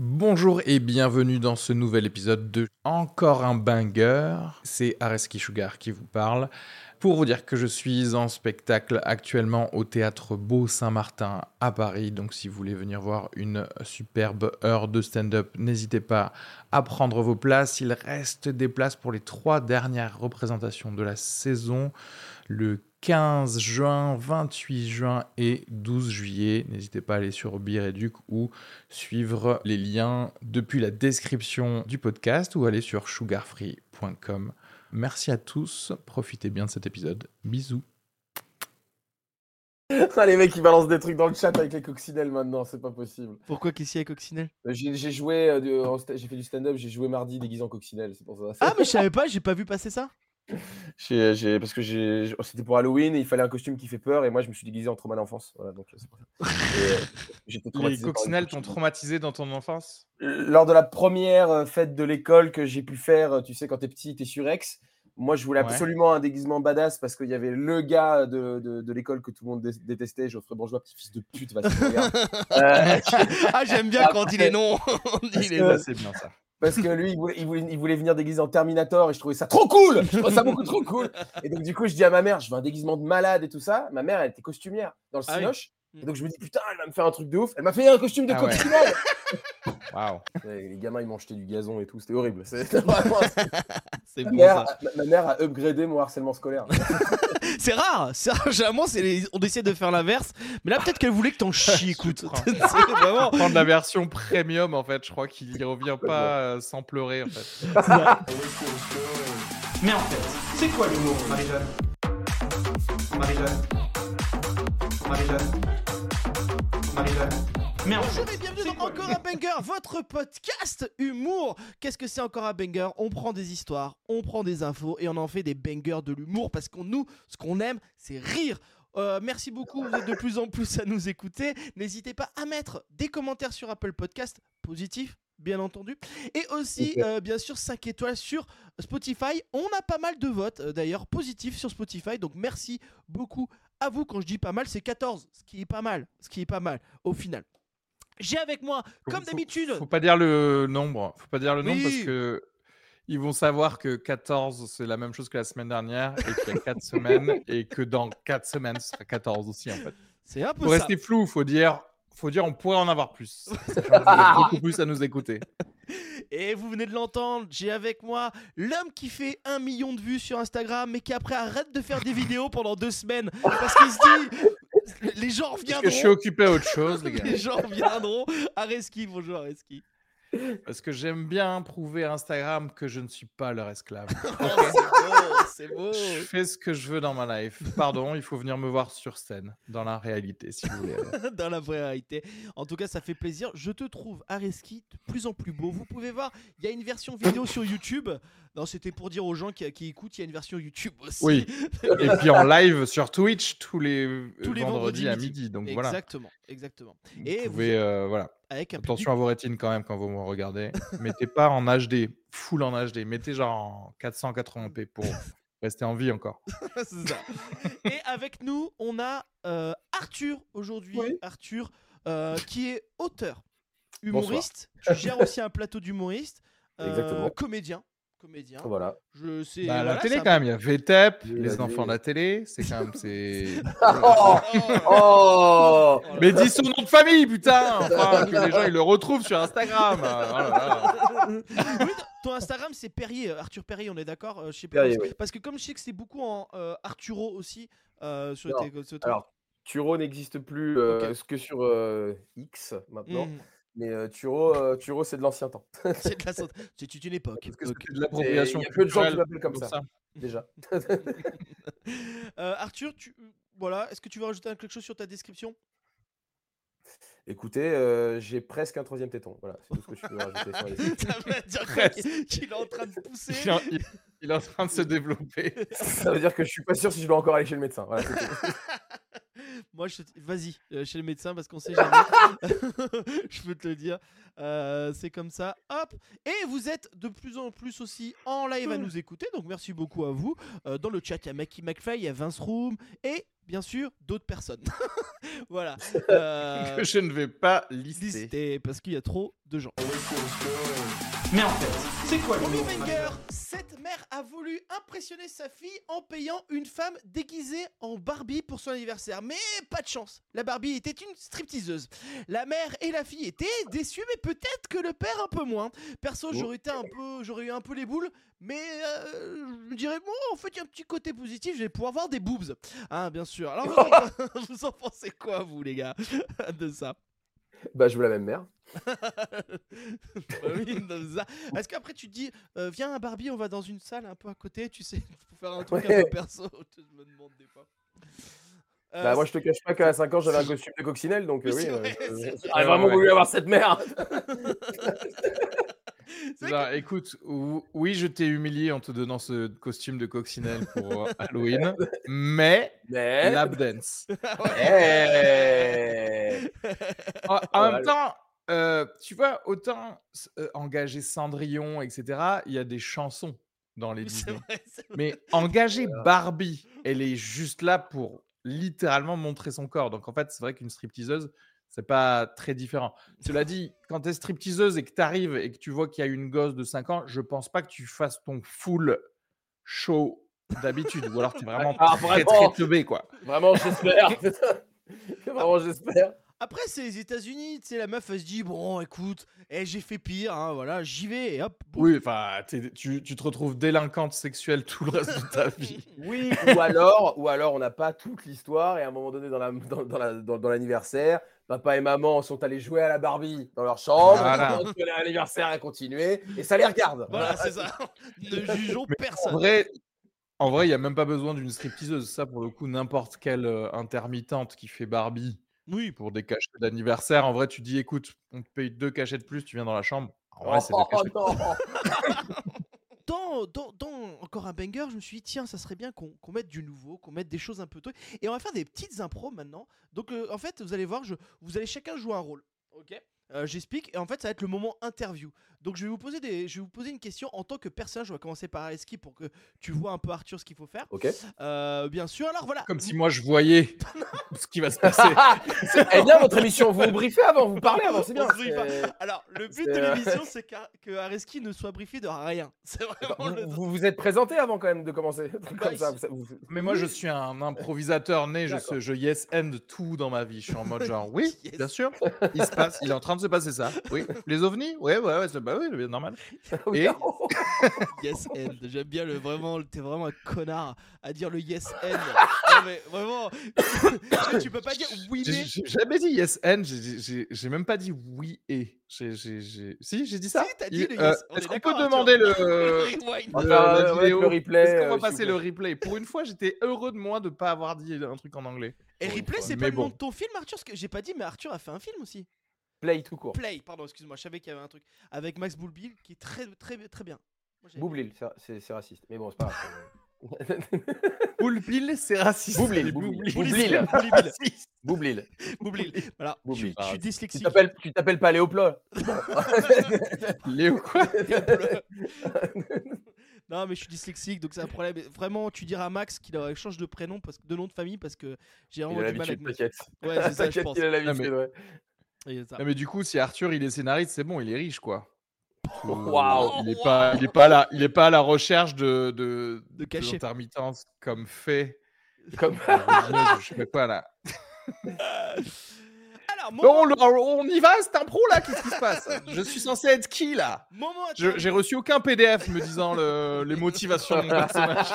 Bonjour et bienvenue dans ce nouvel épisode de Encore un banger. C'est Areski Sugar qui vous parle. Pour vous dire que je suis en spectacle actuellement au théâtre Beau Saint-Martin à Paris. Donc si vous voulez venir voir une superbe heure de stand-up, n'hésitez pas à prendre vos places. Il reste des places pour les trois dernières représentations de la saison. Le 15 juin, 28 juin et 12 juillet. N'hésitez pas à aller sur Bireduc ou suivre les liens depuis la description du podcast ou aller sur sugarfree.com. Merci à tous, profitez bien de cet épisode. Bisous. Ah, les mecs, ils balancent des trucs dans le chat avec les coccinelles maintenant, c'est pas possible. Pourquoi qu'ici avec Coccinelle Euh, J'ai j'ai joué, euh, j'ai fait du stand-up, j'ai joué mardi déguisé en coccinelle, c'est pour ça. Ah, mais je savais pas, j'ai pas vu passer ça. J'ai- j'ai- parce que j'ai- c'était pour Halloween et il fallait un costume qui fait peur et moi je me suis déguisé en trauma d'enfance. Voilà, donc. Et, euh, J'étais Les coccinelles t'ont traumatisé dans ton enfance? Lors de la première euh, fête de l'école que j'ai pu faire, euh, tu sais, quand t'es petit, t'es sur Ex. Moi, je voulais Ouais. absolument un déguisement badass parce qu'il y avait le gars de, de, de l'école que tout le monde dé- détestait, Geoffrey Bourgeois, petit fils de pute, va. Euh, Ah, j'aime bien quand on dit les noms. On dit les que- noms. C'est bien ça. Parce que lui, il voulait, il voulait- il voulait venir déguisé en Terminator et je trouvais ça trop cool. Je trouvais ça beaucoup trop cool. Et donc, du coup, je dis à ma mère, je veux un déguisement de malade et tout ça. Ma mère, elle était costumière dans le Ah. Cinoche. Et donc, je me dis, putain, elle va me faire un truc de ouf. Elle m'a fait un costume de Ah ouais. Ouais, les gamins, ils m'ont jeté du gazon et tout. C'était horrible. C'était vraiment- C'est ma, bon mère, ça. ma- ma mère a upgradé mon harcèlement scolaire. C'est rare. C'est rare. Généralement, c'est les- on essaie de faire l'inverse. Mais là, peut-être qu'elle voulait que t'en chies, écoute. c'est vraiment. Prendre la version premium en fait, je crois qu'il y revient pas euh, sans pleurer en fait. Mais en fait, c'est quoi l'humour, Marie-Jeanne? Marie-Jeanne? Marie-Jeanne? En Bonjour et bienvenue dans Encore un Banger, votre podcast humour. Qu'est-ce que c'est encore un banger? On prend des histoires, on prend des infos et on en fait des bangers de l'humour parce qu'on nous, ce qu'on aime, c'est rire. Euh, merci beaucoup, vous êtes de plus en plus à nous écouter. N'hésitez pas à mettre des commentaires sur Apple Podcast, positifs, bien entendu. Et aussi, euh, bien sûr, 5 étoiles sur Spotify. On a pas mal de votes, euh, d'ailleurs, positifs sur Spotify. Donc merci beaucoup à vous. Quand je dis pas mal, c'est 14, ce qui est pas mal. Ce qui est pas mal, au final. J'ai avec moi, comme d'habitude, Faut pas dire le nombre. Faut pas dire le nombre parce que ils vont savoir que 14 c'est la même chose que la semaine dernière et qu'il y a 4 semaines et que dans 4 semaines ce sera 14 aussi en fait. c'est un peu Pour ça. rester flou, faut dire faut dire on pourrait en avoir plus. Beaucoup plus à nous écouter. Et vous venez de l'entendre, j'ai avec moi l'homme qui fait un million de vues sur Instagram, mais qui après arrête de faire des vidéos pendant deux semaines parce qu'il se dit les gens Parce que je suis reviendront. occupé à autre chose les gars. Les gens reviendront. Areski, bonjour Areski. Parce que j'aime bien prouver à Instagram que je ne suis pas leur esclave. Oh, c'est beau, c'est beau. Je fais ce que je veux dans ma life. Pardon, il faut venir me voir sur scène, dans la réalité, si vous voulez. dans la vraie réalité. En tout cas, ça fait plaisir. Je te trouve, Areski, de plus en plus beau. Vous pouvez voir, il y a une version vidéo sur YouTube. Non, c'était pour dire aux gens qui, qui écoutent, il y a une version YouTube aussi. Oui. Et puis en live sur Twitch tous les, euh, Tous les vendredis, vendredis à midi. midi. Donc voilà. Exactement, exactement. Et vous pouvez, euh, voilà. avec Attention à vos rétines quand même quand vous regardez. Mettez pas en HD, full en HD. Mettez genre en 480p pour rester en vie encore. C'est ça. Et avec nous, on a euh, Arthur aujourd'hui. Oui. Arthur, euh, qui est auteur, Bonsoir. humoriste. Tu gères aussi un plateau d'humoriste. euh, Exactement. Comédien. Comédien. Voilà. Je sais. Bah, voilà, la télé quand même, il y a VTEP, Oui, les enfants de la télé. C'est quand même. c'est Oh, oh Mais dis son nom de famille, putain Enfin, que les gens ils le retrouvent sur Instagram. Oui, ton- Instagram c'est Perrier, euh, Arthur Perrier, on est d'accord euh, je sais pas, Perrier, parce, oui. parce que comme je sais que c'est beaucoup en euh, Arturo aussi euh, sur Non, tes- Alors, Turo n'existe plus euh, que sur euh, X maintenant. Mhm. Mais euh, Turo, euh, Turo c'est de l'ancien temps. c'est de une époque. C'est de l'appropriation Il y a peu de gens qui m'appellent comme ça. Déjà. Euh, Arthur, tu voilà, est-ce que tu veux rajouter quelque chose sur ta description? Écoutez, euh, j'ai presque un troisième téton. Voilà, c'est tout ce que je peux rajouter sur la description. Ça veut dire qu'il est en train de pousser Il, est en- il- il est en train de se développer. Ça veut dire que je suis pas sûr si je dois encore aller chez le médecin. Voilà, c'est tout. Moi, je vas-y euh, chez le médecin parce qu'on sait jamais. je peux te le dire. Euh, c'est comme ça. Hop. Et vous êtes de plus en plus aussi en live à nous écouter. Donc merci beaucoup à vous. Euh, dans le chat, il y a Mackie McFly, il y a Vince Room et bien sûr, d'autres personnes. voilà. Que je ne vais pas lister. lister, parce qu'il y a trop de gens. Mais en fait, c'est quoi l'humour banger, cette mère a voulu impressionner sa fille en payant une femme déguisée en Barbie pour son anniversaire. Mais pas de chance, la Barbie était une stripteaseuse. La mère et la fille étaient déçues, mais peut-être que le père un peu moins. Perso, j'aurais été un peu, j'aurais eu un peu les boules, mais euh, je me dirais bon, en fait, il y a un petit côté positif, je vais pouvoir voir des boobs, hein, bien sûr. Alors, vous en pensez quoi, vous, les gars, de ça? Bah, je veux la même mère. Bah oui, non, ça. Est-ce qu'après tu te dis, euh, viens à Barbie, on va dans une salle un peu à côté, tu sais, pour faire un truc un Ouais. peu perso? Je me demande des fois. Euh, Bah, moi, je te cache pas qu'à 5 ans, j'avais un costume de coccinelle, donc euh, Oui, J'aurais vrai. vraiment ouais. voulu avoir cette mère. Genre, écoute, ou- oui, je t'ai humilié en te donnant ce costume de coccinelle pour euh, Halloween, mais Mais. lap dance. Eh En, en Voilà. même temps, euh, tu vois, autant euh, engager Cendrillon, etc., il y a des chansons dans les Disney. vrai. Mais engager Barbie, elle est juste là pour littéralement montrer son corps. Donc en fait, c'est vrai qu'une stripteaseuse, c'est pas très différent. Cela dit, quand tu es stripteaseuse et que tu arrives et que tu vois qu'il y a une gosse de 5 ans, je pense pas que tu fasses ton full show d'habitude. Ou alors tu es vraiment Ah, très, vraiment très teubé, quoi. Vraiment, j'espère. Vraiment, j'espère. Après, c'est les États-Unis, tu sais, la meuf elle se dit, bon, écoute, eh, j'ai fait pire, hein, voilà, j'y vais, et hop, boum. Oui, enfin, tu, tu te retrouves délinquante sexuelle tout le reste de ta vie. Oui, ou alors, ou alors on n'a pas toute l'histoire et à un moment donné dans la- dans- dans la- dans- dans l'anniversaire, papa et maman sont allés jouer à la Barbie dans leur chambre, Voilà. l'anniversaire a continué et ça les regarde. Voilà, c'est ça. ne jugeons En personne. vrai, en vrai, il n'y a même pas besoin d'une stripteaseuse. Ça, pour le coup, n'importe quelle euh, intermittente qui fait Barbie Oui, pour des cachets d'anniversaire, en vrai, tu dis, écoute, on te paye deux cachets de plus, tu viens dans la chambre. En vrai, c'est deux Oh, non. dans, encore un banger, je me suis dit, tiens, ça serait bien qu'on mette du nouveau, qu'on mette des choses un peu trucs. Et on va faire des petites impros maintenant. Donc, euh, en fait, vous allez voir, je, vous allez chacun jouer un rôle. Ok? Euh, J'explique. Et en fait, ça va être le moment interview. Donc, je vais vous poser, des, je vais vous poser une question en tant que personnage. On va commencer par Areski pour que tu vois un peu Arthur ce qu'il faut faire. Ok. Euh, bien sûr. Alors, voilà. Comme si moi, je voyais ce qui va se passer. Eh bien, votre émission, vous vous briefez avant, vous parlez avant, c'est bien. Alors, le but de euh, l'émission, c'est qu'A- que Areski ne soit briefé de rien. C'est vraiment le. Vous, vous vous êtes présenté avant quand même de commencer. Bah, comme ça, il- vous- vous- Mais moi, je suis un improvisateur né, je, je yes end tout dans ma vie. Je suis en mode genre, oui, Yes. bien sûr, il se passe, il est en train de se passer ça. Oui, les ovnis, ouais, ouais, ouais, c'est bah, oui, bien normal. Oui, Et- Yes end. J'aime bien le vraiment. T'es vraiment un connard à dire le yes end. Non, mais vraiment. tu peux pas dire oui mais? j'ai jamais dit yes and, j'ai- même pas dit oui et. J'ai- j'ai- j'ai- Si, j'ai dit ça Si, t'as dit le euh, yes. On est Est-ce qu'on peut Arthur. demander le. Faire, la euh, ouais, vidéo le replay. Est-ce qu'on euh, va s'il passer le replay? Pour une fois, j'étais heureux de moi de pas avoir dit un truc en anglais. Et replay, c'est pas le nom bon. de ton film, Arthur? Parce que j'ai pas dit, mais Arthur a fait un film aussi. Play tout court. Play, pardon, excuse-moi. Je savais qu'il y avait un truc avec Max Boulbil qui est très, très, très bien. Boublil, c'est- raciste. Mais bon, c'est pas grave. Boulbil, c'est raciste. Boublil, Boublil. Boublil, Boublil. Voilà, je, Boublil. suis- je suis Tu dyslexique. t'appelles, tu t'appelles pas Léo Plat Léo quoi non, mais je suis dyslexique, donc c'est un problème. Vraiment, tu diras à Max qu'il change de prénom, parce que, de nom de famille, parce que j'ai Il vraiment du mal avec t'inquiète. Ouais, c'est ça, je T'inquiète pense. qu'il a l'habitude, mais- ouais. Non, mais du coup, si Arthur il est scénariste, c'est bon, il est riche quoi. Waouh. Il est pas, il est pas là, il est pas à la recherche de de, De cachet. l'intermittence comme fait. Comme... je sais pas là. Bon, on, on y va, c'est un pro là, qu'est-ce qui se passe? Je suis censé être qui là? Je-. J'ai reçu aucun PDF me disant le- les motivations de mon personnage.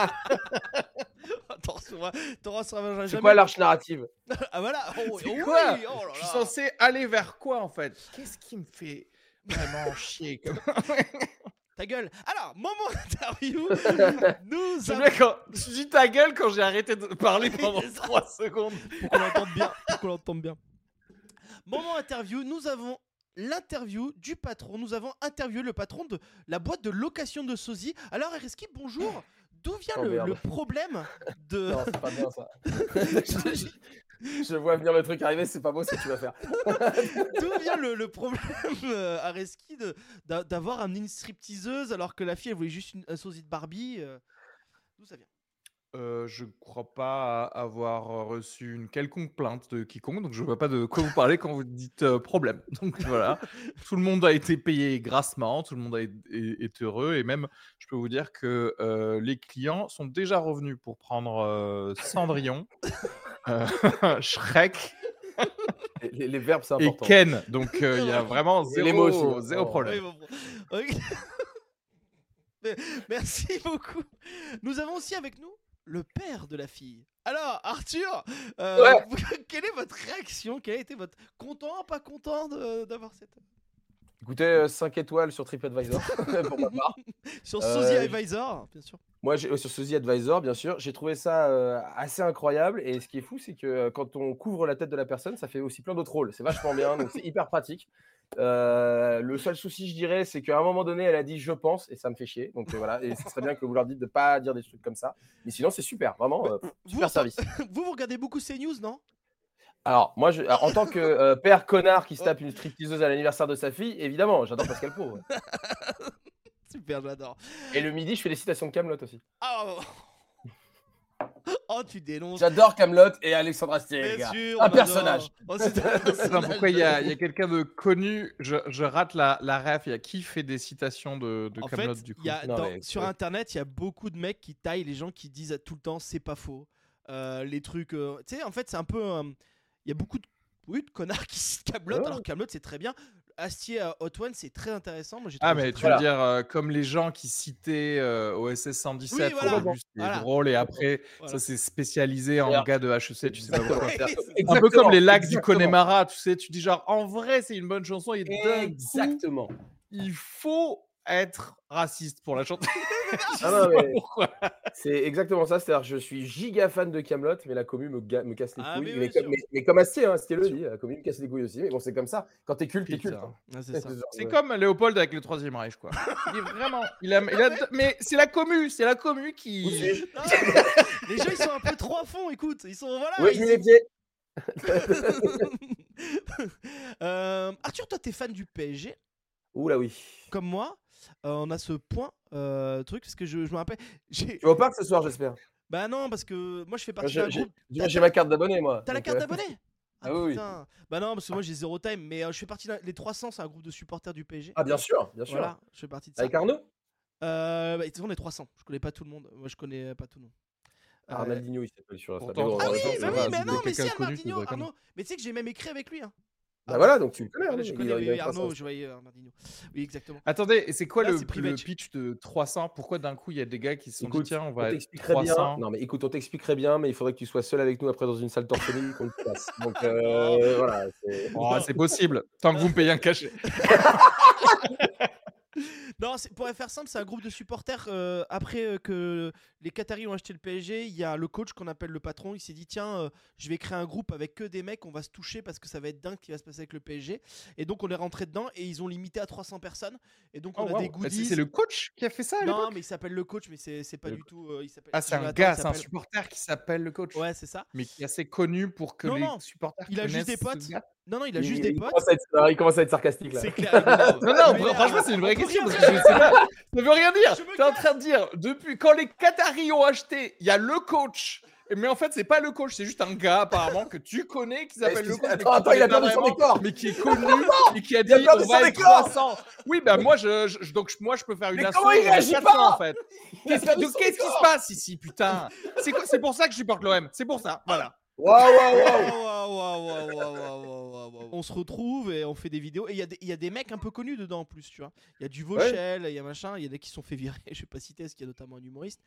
C'est quoi l'arche narrative? Ah voilà. Oh, C'est oh quoi? Oui, oh là Je suis censé aller vers quoi en fait? Qu'est-ce qui me fait vraiment chier comme... Ta gueule. Alors, moment interview. nous J'aime avons... quand tu dis ta gueule quand j'ai arrêté de parler pendant C'est ça. 3 secondes. Pour qu'on l'entende bien. Pour qu'on l'entende bien. Moment interview. Nous avons l'interview du patron. Nous avons interviewé le patron de la boîte de location de sosie. Alors, Ereski, bonjour. D'où vient Oh, le, problème de. Non, c'est pas bien ça. je, je vois venir le truc arriver, c'est pas beau ce que tu vas faire. D'où vient le, le problème, euh, Areski, de- d'avoir amené une stripteaseuse alors que la fille elle voulait juste une, un sosie de Barbie euh, D'où ça vient? Euh, je crois pas avoir reçu une quelconque plainte de quiconque, donc je vois pas de quoi vous parlez quand vous dites euh, problème. Donc voilà, tout le monde a été payé grassement, tout le monde a est, heureux, et même je peux vous dire que euh, les clients sont déjà revenus pour prendre euh, Cendrillon, euh, Shrek Les, verbes, c'est et important. Ken. Donc euh, il y a vraiment Et les mots aussi, zéro, zéro Oh. problème. Merci beaucoup. Nous avons aussi avec nous le père de la fille. Alors, Arthur, euh, Ouais. quelle est votre réaction? Quel a été votre content, pas content d'avoir cette Écoutez, 5 étoiles sur TripAdvisor pour ma part. sur Euh, je- Advisor, bien sûr. Moi, euh, sur Sosie Advisor, bien sûr, j'ai trouvé ça euh, assez incroyable. Et ce qui est fou, c'est que euh, quand on couvre la tête de la personne, ça fait aussi plein d'autres rôles. C'est vachement bien, donc c'est hyper pratique. Euh, le seul souci, je dirais, c'est qu'à un moment donné, elle a dit je pense, et ça me fait chier. Donc euh, voilà, et ce serait bien que vous leur dites de pas dire des trucs comme ça. Mais sinon, c'est super, vraiment, euh, Vous, super service. vous, vous regardez beaucoup CNews, non? Alors, moi, je, alors, en tant que euh, père connard qui se tape une stripteaseuse à l'anniversaire de sa fille, évidemment, j'adore Pascal ouais. Super, j'adore. Et le midi, je fais les citations de Camelot aussi. Ah, Oh, tu dénonces. J'adore Camelot et Alexandre Astier, les Bien gars. sûr, Un personnage. Oh, c'est un personnage pourquoi il y a, quelqu'un de connu? Je, je rate la, la ref. Il y a qui fait des citations de, de fait, du coup? y a Non, dans- mais sur internet, il y a beaucoup de mecs qui taillent les gens qui disent à tout le temps c'est pas faux. Euh, les trucs. euh, Tu sais, en fait, c'est un peu. euh, Il y a beaucoup de, oui, de connards qui citent Camelot, Ouais. alors Camelot c'est très bien. Astier à Hot One, c'est très intéressant. Moi, Ah, mais tu veux dire euh, comme les gens qui citaient euh, OSS 117 Oui, voilà. Voilà. drôle, et après, Voilà. ça s'est spécialisé en gars de HEC, tu sais pas pourquoi. Un peu comme les lacs du. Connemara, tu sais, tu dis genre, en vrai, c'est une bonne chanson, et d'un coup, Exactement. il faut être raciste pour la chanter. Je Ah. C'est exactement ça. C'est-à-dire, je suis giga fan de Camelot, mais la commu me, ga- me casse les Ah, couilles. mais comme, mais- mais comme Astier, hein, Astier le dit, la commu me casse les couilles aussi. Mais bon, c'est comme ça. Quand t'es culte, t'es culte. Hein. Ah, c'est comme Léopold avec le troisième Reich, quoi. Il est vraiment. Il a, il a- mais c'est la commu, c'est la commu qui. Non, les gens ils sont un peu trop à fond, écoute, ils sont voilà. Oui, ils- je mets les pieds. Euh, Arthur, toi t'es fan du PSG Ouh là oui. comme moi? Euh, on a ce point euh, truc parce que je, je me rappelle. J'ai... Tu vas au parc ce soir, j'espère. Bah non parce que moi je fais partie J'ai d'un j'ai- groupe. j'ai ma carte d'abonné, moi. T'as la carte euh, d'abonné? Ah oui, oui. putain. Bah non parce que moi j'ai zéro time mais euh, je fais partie d'un... les 300 c'est un groupe de supporters du PSG. Ah, bien sûr, bien sûr. Voilà, je fais partie de ça. Avec Arnaud? Euh, bah, on est 300. Je connais pas tout le monde. Moi je connais pas tout le monde. Ah, Euh, Arnaldinho, il s'appelle sur bon, Ah oui, ça oui, mais c'est- non, mais si, doit Arnaud. Mais tu sais que j'ai même écrit avec lui. Hein. Bah voilà, donc tu le connais. Voilà, Arnaud, je il connais a- oui, il a oui, 300. Arnaud, je voyais Armandinho. Oui, exactement. Attendez, et c'est quoi Là, le, c'est le Privilege. pitch de 300 Pourquoi d'un coup il y a des gars qui se sont Écoute, dit tiens, on On va être t'expliquerait 300 bien. Non, mais écoute, on t'expliquerait bien, mais il faudrait que tu sois seul avec nous après dans une salle torsionée qu'on te passe. Donc euh, voilà. c'est- Oh, c'est possible, tant que vous me payez un cachet. Non, c'est- pour faire simple, c'est un groupe de supporters. euh, après euh, que les Qataris ont acheté le PSG, il y a le coach qu'on appelle le patron. Il s'est dit tiens, euh, je vais créer un groupe avec que des mecs, on va se toucher parce que ça va être dingue ce qui va se passer avec le PSG. Et donc on est rentré dedans et ils ont limité à 300 personnes. Et donc on Oh, a des goodies. c'est c'est le coach qui a fait ça à Non, mais il s'appelle le coach, mais c'est pas Le du tout. euh, il. Ah, c'est un gars, c'est un supporter qui s'appelle le coach. Ouais, c'est ça. Mais qui est assez connu pour que Non, les non, supporters il a juste des potes. Non, non, il a Il- juste il- des potes. commence être- Il commence à être sarcastique là. C'est clair. Non, non, franchement, c'est une vraie question. Ça veut rien dire. Je me T'es en train de dire, depuis quand les Qataris ont acheté, il y a le coach. Mais en fait, c'est pas le coach, c'est juste un gars apparemment que tu connais qui s'appelle le coach. mais Attends, attends, il a perdu son décor. Mais qui est connu et qui a dit il a perdu on va être décor. 300. Oui, bah moi, je, je- donc moi, je peux faire une Mais comment il réagit 400, pas en fait. Qu'est-ce qui se passe ici, putain? C'est quoi C'est pour ça que je supporte l'OM. C'est pour ça. Voilà. Waouh, waouh, waouh. Waouh, waouh, waouh, waouh, On se retrouve et on fait des vidéos. Et il y, a des- il y a des mecs un peu connus dedans en plus, tu vois. Il y a du Vauchel, il y a machin, il y a des qui sont fait virer. Je vais pas citer, parce qu'il y a notamment un humoriste.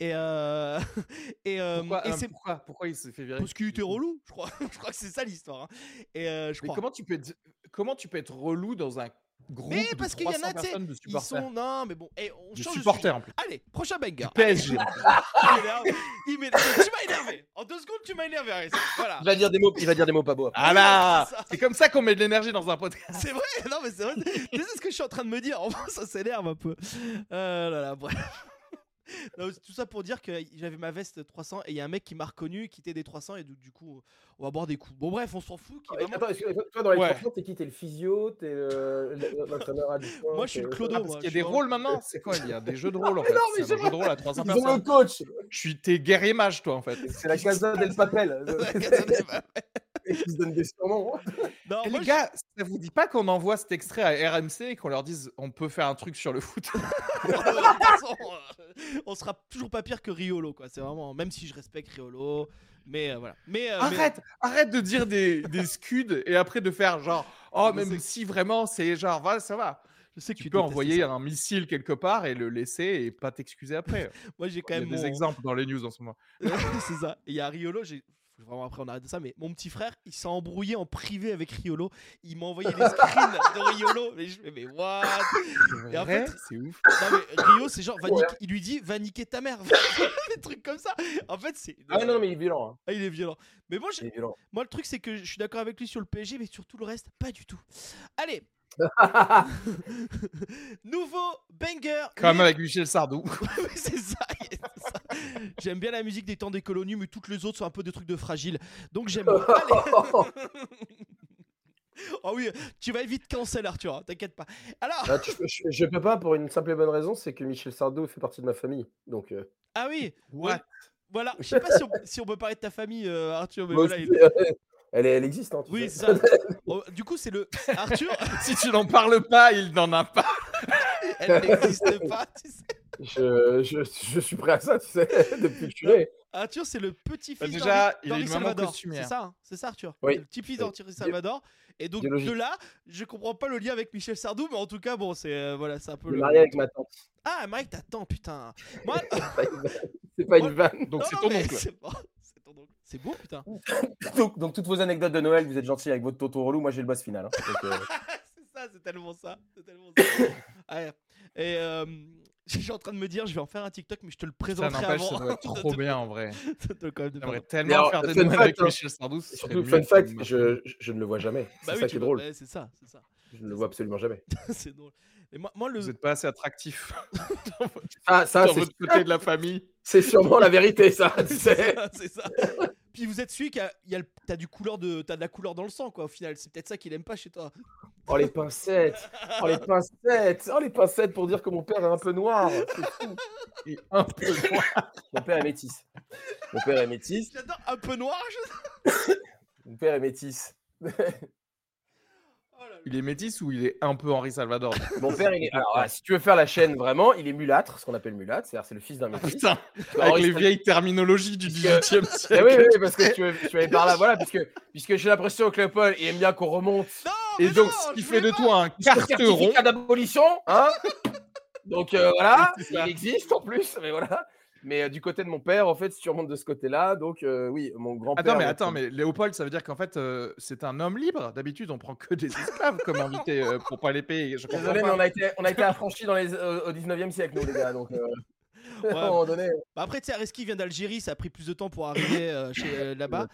Et, euh... et, euh, Pourquoi, et euh, c'est pourquoi, pourquoi il s'est fait virer? Parce qu'il était relou, je crois. je crois que c'est ça l'histoire. hein. Et euh, je Mais crois. comment tu peux être, comment tu peux être relou dans un groupe Mais parce qu'il y en 300 a, tu sais, personnes de Ils sont. Non, mais bon. Et on De change supporters en plus. Allez, prochain banger. PSG. Il m'énerve. Tu m'as énervé. En deux secondes, tu m'as énervé. Arrête. Voilà. Il va dire des mots, il va dire des mots pas beaux. après. Ah là c'est. C'est comme ça qu'on met de l'énergie dans un podcast. C'est vrai, non mais c'est vrai. Tu sais ce que je suis en train de me dire? Enfin, ça s'énerve un peu. Euh, là, là, bref. Non, c'est tout ça pour dire que j'avais ma veste 300 et il y a un mec qui m'a reconnu, qui était des 300 et du, du coup, on va boire des coups. Bon, bref, on s'en fout. qui Et vraiment- Attends, toi, dans les Ouais. 300, t'es qui? T'es le physio T'es le- le- l'entraîneur à distance Moi, je suis le clodo. Ah, parce qu'il y a des rôles maintenant C'est quoi Il y a des jeux de rôle en fait? non, mais C'est un jeu de rôle à 300 Ils ont le personnes. coach Je suis tes guerrier mage, toi en fait. C'est la Casa del Papel. Ils se donnent des surnoms. Non, Et moi, les je- gars, ça vous dit pas qu'on envoie cet extrait à RMC et qu'on leur dise on peut faire un truc sur le foot? Euh, on sera toujours pas pire que Riolo, quoi. C'est vraiment, même si je respecte Riolo, mais euh, voilà. Mais euh, mais- Arrête, arrête de dire des, des scuds et après de faire genre oh Je même si vraiment c'est genre va ça va. je sais que Tu tu peux envoyer ça. un missile quelque part et le laisser et pas t'excuser après. Moi, j'ai quand Il y a même des exemples dans les news en ce moment. c'est ça. Il y a Riolo, j'ai vraiment après on arrête de ça, mais mon petit frère, il s'est embrouillé en privé avec Riolo. Il m'a envoyé les screens de Riolo. Mais je fais, mais what? Et en fait- c'est ouf. Non, mais Rio, c'est genre, va Ouais. niquer- il lui dit, va niquer ta mère. Des trucs comme ça. En fait, c'est. Ah non, mais il est violent. hein. Ah, il est violent. Mais moi, violent. moi, le truc, c'est que je suis d'accord avec lui sur le PSG, mais sur tout le reste, pas du tout. Allez, nouveau banger. Comme mais- avec Michel Sardou. Oui, c'est ça, c'est ça. J'aime bien la musique des temps des colonies, mais toutes les autres sont un peu des trucs de fragiles. Donc j'aime. Oh oui, tu vas vite cancel Arthur, hein, t'inquiète pas. Alors, Ah, tu- je, je peux pas pour une simple et bonne raison, c'est que Michel Sardou fait partie de ma famille. Donc, euh, ah oui, What? voilà. Je sais pas si on, si on peut parler de ta famille, euh, Arthur, mais moi voilà. aussi, il- euh, elle, est- elle existe. Hein, tu Oui, ça. Oh, du coup, c'est le Arthur. si tu n'en parles pas, il n'en a pas. Elle n'existe pas. Tu sais. je, je, je suis prêt à ça, tu sais, depuis que je suis né. Arthur, c'est le petit-fils Bah, d'Henri- déjà, il a d'Henri Salvador. C'est ça, hein c'est ça, Arthur. Oui. Le petit-fils Oui. d'Henri Salvador. Et donc Biologique. de là, je comprends pas le lien avec Michel Sardou, mais en tout cas, bon, c'est euh, voilà, c'est un peu le. marié avec ma tante. Ah, Mike, t'attends, putain. Moi, C'est pas une vanne. Donc c'est ton oncle. C'est bon, c'est ton oncle. C'est beau, putain. Donc, donc, toutes vos anecdotes de Noël, vous êtes gentil avec votre toto relou. Moi, j'ai le boss final. hein. Euh, c'est ça, c'est tellement ça. C'est tellement ça. Et euh, je suis en train de me dire, je vais en faire un TikTok, mais je te le Ça présenterai n'empêche, avant. ça doit être trop bien en vrai. Quand même de J'aimerais tellement faire des fact, avec hein. Michel Sardou. surtout, fun fact, je, je- je ne le vois jamais. Bah C'est ça qui est drôle. c'est ça, c'est ça. Je ne le vois absolument jamais. c'est drôle. Et moi, moi le. Vous n'êtes pas assez attractif Ah, ça, c'est côté de la famille. c'est sûrement la vérité, ça. c'est ça. Puis vous êtes celui qui a, y a le- t'as du couleur de, t'as de la couleur dans le sang quoi. Au final, c'est peut-être ça qu'il aime pas chez toi. Oh, les pincettes. Oh, les pincettes. Oh, les pincettes pour dire que mon père est un peu noir. Et un peu noir. Mon père est métis. Mon père est métis. J'adore un peu noir. je- Mon père est métis. Il est métis ou il est un peu Henri Salvador? Mon père, il est. Alors, si tu veux faire la chaîne vraiment, il est mulâtre, ce qu'on appelle mulâtre, c'est-à-dire c'est le fils d'un Ah, métis. Putain, avec Henri les vieilles terminologies du Parce que- 18 e Eh siècle. oui, oui, parce que tu, veux- tu vas par là, voilà, puisque, puisque j'ai l'impression que le Paul il aime bien qu'on remonte. Non, Et donc, non, ce qui fait de voulais toi un carteron. d'abolition, hein? Donc euh, voilà, il existe en plus, mais voilà. Mais euh, du côté de mon père, en fait, si tu remontes de ce côté-là, donc euh, oui, mon grand-père. Attends, mais attends, mais Léopold, ça veut dire qu'en fait, euh, c'est un homme libre? D'habitude, on prend que des esclaves comme invité euh, pour pas les payer. Je Désolé, mais on a été, on a été affranchis dans les, au 19e siècle, nous, les gars. Donc, à un moment donné. Bah après, tu sais, Areski vient d'Algérie, ça a pris plus de temps pour arriver euh, chez euh, là-bas.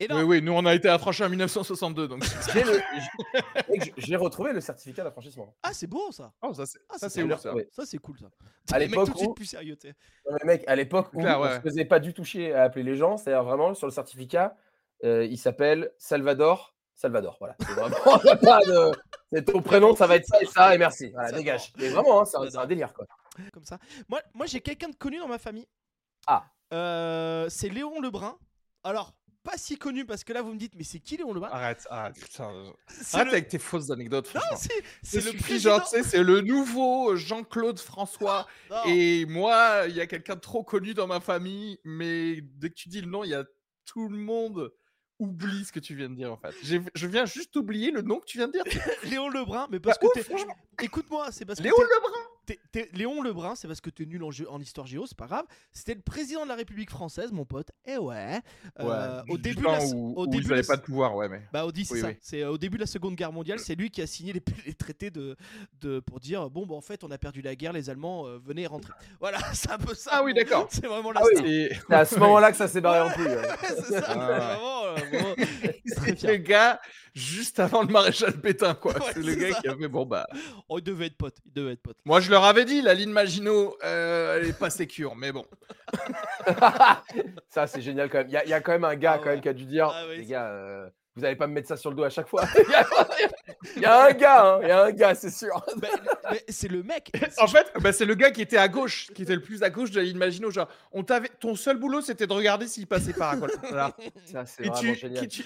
Et non, Oui, oui, nous, on a été affranchis en 1962. Donc... J'ai le- retrouvé le certificat d'affranchissement. ah c'est beau ça. Oh, ça, c'est Ah, ça, c'est c'est bien ouf, ça. c'est cool ça. À l'époque tout de suite où- plus sérieux. Non, mais mec, à l'époque où Clair, on ouais. se faisait pas du tout chier à appeler les gens, c'est-à-dire vraiment sur le certificat, euh, il s'appelle Salvador. Salvador, voilà. C'est vraiment, y a pas de. C'est ton prénom, ça va être ça et ça, et merci. Voilà, dégage. Mais vraiment, hein, c'est un, c'est un Salvador. délire, quoi. Comme ça. Moi, moi j'ai quelqu'un de connu dans ma famille. Ah. Euh, c'est Léon Lebrun. Alors, pas si connu parce que là vous me dites, mais c'est qui Léon Lebrun? Arrête, arrête, putain. C'est Arrête le- avec tes fausses anecdotes, Non, c'est C'est c'est le président. genre, c'est le nouveau Jean-Claude François. Non. Et moi, il y a quelqu'un de trop connu dans ma famille, mais dès que tu dis le nom, il y a tout le monde oublie ce que tu viens de dire en fait. Je viens juste oublier le nom que tu viens de dire. Léon Lebrun, mais parce Bah, que ouf, t'es. Écoute-moi, c'est parce que Léon Léon Lebrun, c'est parce que t'es nul en, jeu- en histoire géo, c'est pas grave. C'était le président de la République française, mon pote. Eh ouais. Euh, au début, de la, se- où, au où début ils de la n'avaient se- pas de pouvoir, ouais, mais. Bah, Oui, ça. oui. C'est euh, au début de la Seconde Guerre mondiale, c'est lui qui a signé les, les traités de, de pour dire bon, bah, en fait, on a perdu la guerre, les Allemands euh, venez rentrer. Voilà, c'est un peu ça. Ah oui, d'accord. C'est vraiment la Ah oui. C'est à ce moment-là que ça s'est barré en ouais. c'est ça. Ah ouais. vraiment, euh, c'est le gars juste avant le maréchal Pétain, quoi. Ouais, c'est le gars qui a fait bon bah. Oh, il devait être pote. Il devait être pote. Moi, je leur avais dit, la ligne Maginot, euh, elle est pas sécure, mais bon. ça, c'est génial quand même. Il y, a- il y a quand même un gars Ah quand même ouais. qui a dû dire Ah ouais, Les gars, euh, vous n'allez pas me mettre ça sur le dos à chaque fois. Il y a- un gars, hein, il y a un gars, c'est sûr. Bah, c'est le mec. En fait, bah, c'est le gars qui était à gauche, qui était le plus à gauche de la ligne Maginot. Genre, on t'avait, ton seul boulot, c'était de regarder s'il passait par à. Voilà. Ça, c'est Et vraiment tu, génial. qui tu-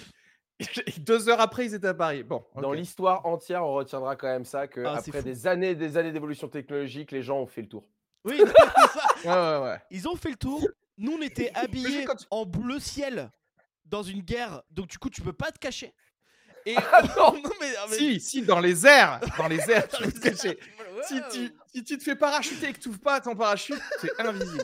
Deux heures après, ils étaient à Paris. Bon, Dans l'histoire entière, on retiendra quand même ça que Ah, après des années, des années d'évolution technologique, les gens ont fait le tour. Oui, ça. Ouais, ouais, ouais. Ils ont fait le tour. Nous, on était habillés tu- en bleu ciel dans une guerre. Donc, du coup, tu peux pas te cacher. Et non. non, mais, non, mais- Si, si, dans les airs, dans les airs, tu peux te cacher. Si tu, si tu te fais parachuter et que tu ouvres pas ton parachute, c'est invisible.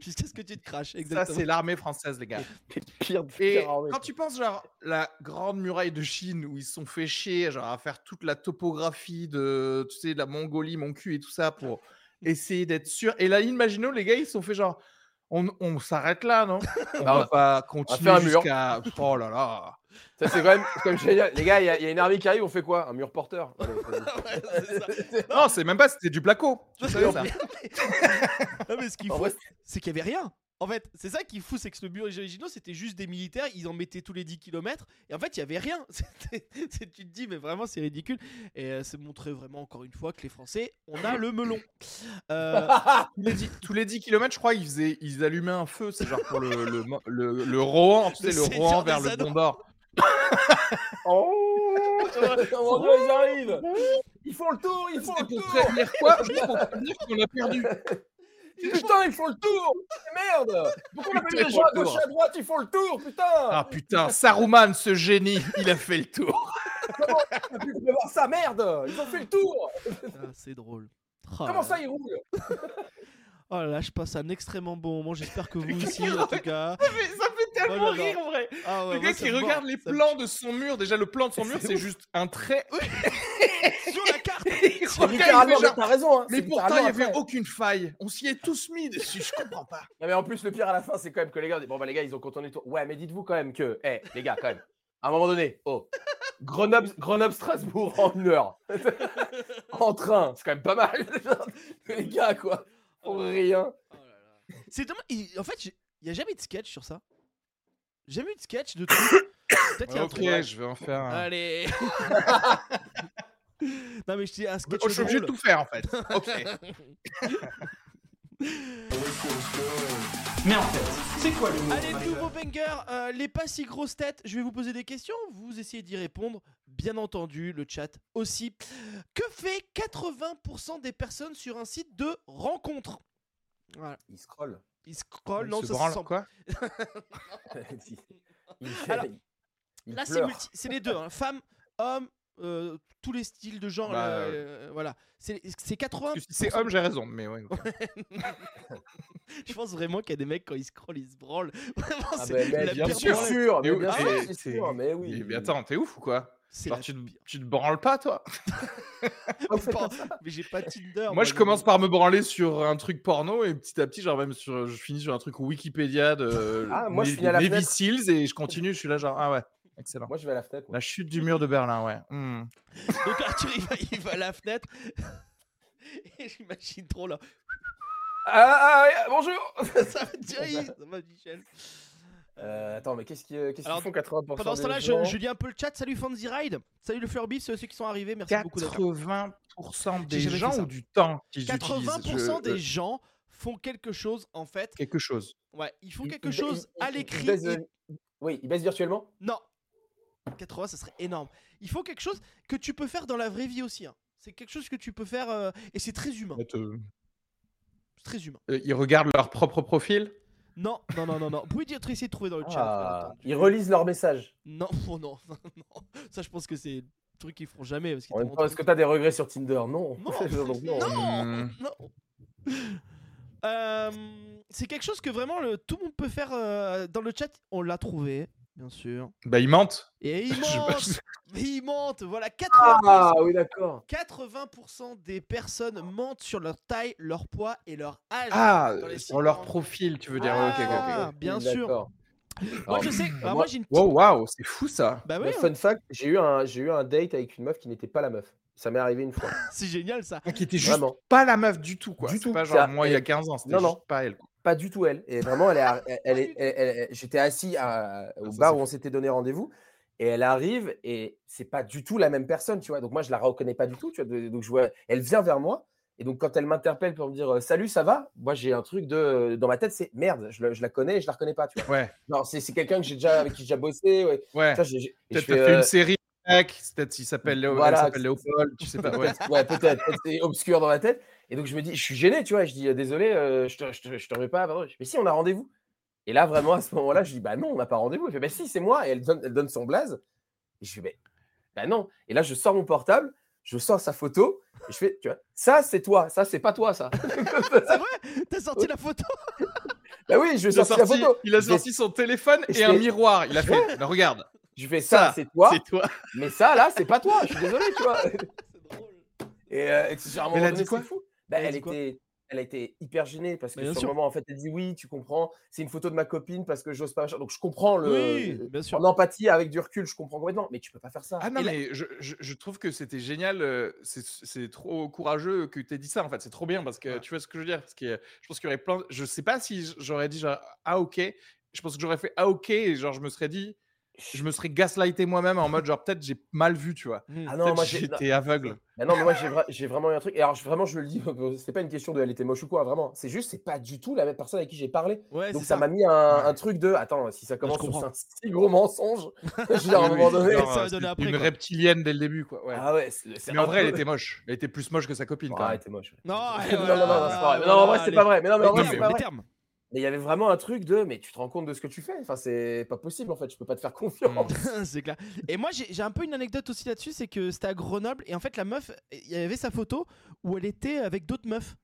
Jusqu'à ce que tu te craches, Ça, exactement. c'est l'armée française, les gars. Pire, Et pire armée. quand tu penses, genre, la grande muraille de Chine où ils se sont fait chier, genre, à faire toute la topographie de, tu sais, de la Mongolie, mon cul et tout ça pour essayer d'être sûr. Et la ligne Maginot, les gars, ils se sont fait genre, on, on s'arrête là, non? On va pas continuer faire un mur. jusqu'à. Oh là là. Ça, c'est quand, même- c'est quand même génial. Les gars, il y, a- il y a une armée qui arrive, on fait quoi? Un mur porteur Allez. Ouais. Non, c'est même pas, c'était du placo. Tu savais ça Non, mais ce qu'il faut, c'est qu'il y avait rien. En fait, c'est ça qui est fou, c'est que le mur originaux, c'était juste des militaires, ils en mettaient tous les 10 km, et en fait, il y avait rien. Tu te dis, mais vraiment, c'est ridicule. Et euh, c'est montré vraiment, encore une fois, que les Français, on a le melon. Euh, tous, les 10, tous les 10 km, je crois, ils, faisaient, ils allumaient un feu. C'est genre pour le, le, mo- le, le Rohan, tu sais, le Rohan vers le Anneaux. Bondor. Oh ils arrivent? Ils font le tour, ils font le pour tour prévenir quoi? Juste pour prévenir qu'on a perdu. Putain, ils font le tour Merde Pourquoi on a pas Putain, mis ils les gens à gauche et à droite Ils font le tour, putain Ah putain, Saruman, ce génie, il a fait le tour. On a pu prévoir ça, merde Ils ont fait le tour ah, c'est drôle. Oh Comment ça, ils roulent Oh là là, je passe un extrêmement bon moment, j'espère que vous aussi, en tout cas. Ça fait, ça fait tellement Oh là là. rire en vrai. Ah ouais, Le gars qui regarde les plans de son mur, déjà le plan de son mur, C'est juste un trait. Sur la C'est littéralement, genre, t'as raison hein, Mais pourtant, il n'y avait aucune faille. On s'y est tous mis dessus, je comprends pas. Non, mais en plus, le pire à la fin, c'est quand même que les gars, disent, bon, bah, les gars, ils ont contourné le tour. Ouais, mais dites-vous quand même que, eh, les gars, quand même, à un moment donné, oh, Grenoble, Grenoble Strasbourg en une heure. en train, c'est quand même pas mal. les gars, quoi. Pour rien. Oh. C'est dommage. En fait, il n'y a jamais de sketch sur ça. Jamais eu de sketch de truc. Peut-être qu'il y a un Ok, truc. je vais en faire un. Allez. Non mais je dis un sketch Oh, je suis obligé de tout faire en fait. Ok. Mais en fait, c'est quoi l'humour Allez, nouveau banger, euh, les pas si grosses têtes. Je vais vous poser des questions, vous essayez d'y répondre. Bien entendu, le chat aussi. Que fait 80% des personnes sur un site de rencontre? Voilà, Il scroll. ils scrollent, Il non, se ça branle, se sent. quoi il, il, Alors, il Là, c'est pleure. multi- c'est les deux, hein. femmes, hommes, euh, tous les styles de genre. Bah, là, euh, voilà, c'est c'est 80. Si c'est homme, j'ai raison. Mais ouais. Je pense vraiment qu'il y a des mecs quand ils scrollent, ils se branlent. Vraiment, Ah, c'est mais la bien pire sûr, mais Mais bien oui, sûr, mais c'est c'est- sûr, mais oui. Mais, mais attends, t'es ouf ou quoi? Genre, tu, te- tu te branles pas, toi? Mais j'ai pas Tinder. Moi, je commence par me branler sur un truc porno et petit à petit, genre même sur, je finis sur un truc Wikipédia de Ah, moi, je finis à la Navy. Seals et je continue. Je suis là, genre ah ouais, excellent. Moi, je vais à la fenêtre. moi. La chute du mur de Berlin, ouais. Hmm. Donc Arthur, il va, il va à la fenêtre. Et j'imagine trop là. Ah, ah, ah, bonjour Ça va Thierry, ça va Michel. Euh, Attends, mais qu'est-ce qu'ils qu'est-ce qu'ils Alors, font 80% Pendant ce des temps-là, gens je, je lis un peu le chat. Salut Fancy Ride. Salut le Furby, ceux ceux qui sont arrivés. Merci beaucoup d'être là. 80% des gens ou du temps qu'ils 80% utilisent des Je- gens font quelque chose en fait. quelque chose. Ouais, ils font quelque ils- chose ils- à ils l'écrit. euh, Oui, ils baissent virtuellement? Non. 80, ça serait énorme. Il faut quelque chose que tu peux faire dans la vraie vie aussi. hein. C'est quelque chose que tu peux faire euh, et c'est très humain. Euh, C'est très humain. euh, ils regardent leur propre profil? Non, non, non, non, non. Vous pouvez dire, essayer de trouver dans le chat. Ah. Ils relisent leurs messages. Non, oh non, non. Ça, je pense que c'est un truc qu'ils feront jamais. Parce est-ce que t'as des regrets sur Tinder Non. Non. Non. Non, Hmm. non. Euh, c'est quelque chose que vraiment le, tout le monde peut faire euh, dans le chat. On l'a trouvé, bien sûr. Bah ils mentent. Et il Mais il monte Voilà, 80%, Ah oui, d'accord. 80% des personnes mentent sur leur taille, leur poids et leur âge. Ah, sur leur profil, tu veux dire. Ah. Ah, bien Oui, sûr. Moi, Alors, je sais. bah, moi- moi, j'ai une petite. Wow, waouh, c'est fou ça. Bah oui, fun fact, j'ai eu, un, j'ai eu un date avec une meuf qui n'était pas la meuf. Ça m'est arrivé une fois. C'est génial ça. Qui était juste Vraiment. pas la meuf du tout, quoi. Du C'est tout. pas C'est genre à- moi il y a elle- 15 ans, c'était Non, non. pas elle. quoi. Pas du tout elle. Et vraiment, elle est, elle, elle- j'étais assis à- au Ah, ça, bar où on s'était donné rendez-vous. Et elle arrive et c'est pas du tout la même personne, tu vois. Donc moi, je la reconnais pas du tout, tu vois. Donc je vois, elle vient vers moi. Et donc quand elle m'interpelle pour me dire euh, salut, ça va? Moi, j'ai un truc de dans ma tête, c'est merde. Je, je la connais et je la reconnais pas, tu vois. Ouais, Non, c'est quelqu'un que j'ai déjà avec qui j'ai déjà bossé. Ouais. ouais. Peut-être fais, t'as fait euh, une série peut-être il s'appelle Léo, Voilà, Léopold, tu sais pas. Ouais. Ouais, peut-être c'est obscur dans ma tête. Et donc, je me dis, je suis gêné, tu vois. Je dis, euh, désolé, euh, je te, je te, je te remets pas. pardon. Je fais, mais si, on a rendez-vous. Et là, vraiment, à ce moment-là, je dis, bah non, on n'a pas rendez-vous. Elle fait, bah si, c'est moi. Et elle donne, elle donne son blaze. Et je fais, mais bah non. Et là, je sors mon portable, je sors sa photo. Et je fais, tu vois, ça, c'est toi. Ça, c'est pas toi, ça. T'as sorti la photo? Bah oui, je a, sors la sorti, photo. il a sorti son téléphone et un miroir. Il a fait, bah, regarde, Je fais, ça, Ça, c'est toi. c'est toi. Mais ça, là, c'est pas toi. Je suis désolé, tu vois. Et, euh, et c'est- à un Mais moment elle a dit quoi? c'est fou. Bah, Elle a elle, dit quoi? était, elle a été hyper gênée parce que Bah, sur sûr. le moment, en fait, elle dit oui, tu comprends. C'est une photo de ma copine parce que j'ose pas. machin. Donc je comprends le. Oui, bien sûr. En empathie, avec du recul, je comprends complètement. Mais tu peux pas faire ça. Ah non, Et là- mais je, je, je trouve que c'était génial. C'est c'est trop courageux que tu aies dit ça, en fait. C'est trop bien parce que tu vois ce que je veux dire? Parce que je pense qu'il y aurait plein. Je sais pas si j'aurais dit genre ah ok. Je pense que j'aurais fait ah ok et genre je me serais dit. Je me serais gaslighté moi-même en mode genre peut-être j'ai mal vu, tu vois. Hmm. Ah non, moi j'étais aveugle. Bah non, mais moi j'ai vra- j'ai vraiment eu un truc. Et alors je- vraiment, je le dis, c'est pas une question de elle était moche ou quoi, vraiment. C'est juste, c'est pas du tout la même personne avec qui j'ai parlé. Ouais, Donc ça m'a mis un, un truc de. Attends, si ça commence sur un si gros mensonge, je veux dire, à un moment donné. genre, ça va euh, donner c'était après, une quoi. reptilienne dès le début, quoi. Ouais. Ah ouais, mais en vrai, elle était moche. Elle était plus moche que sa copine, Ah, elle était moche. Non, non, non, non, non, c'est pas vrai. Non, en vrai, c'est pas vrai. Mais non, mais en vrai, c'est pas vrai. Mais il y avait vraiment un truc de, mais tu te rends compte de ce que tu fais? Enfin, c'est pas possible en fait. Je peux pas te faire confiance. c'est clair. Et moi, j'ai j'ai un peu une anecdote aussi là-dessus, c'est que c'était à Grenoble et en fait, la meuf, il y avait sa photo où elle était avec d'autres meufs.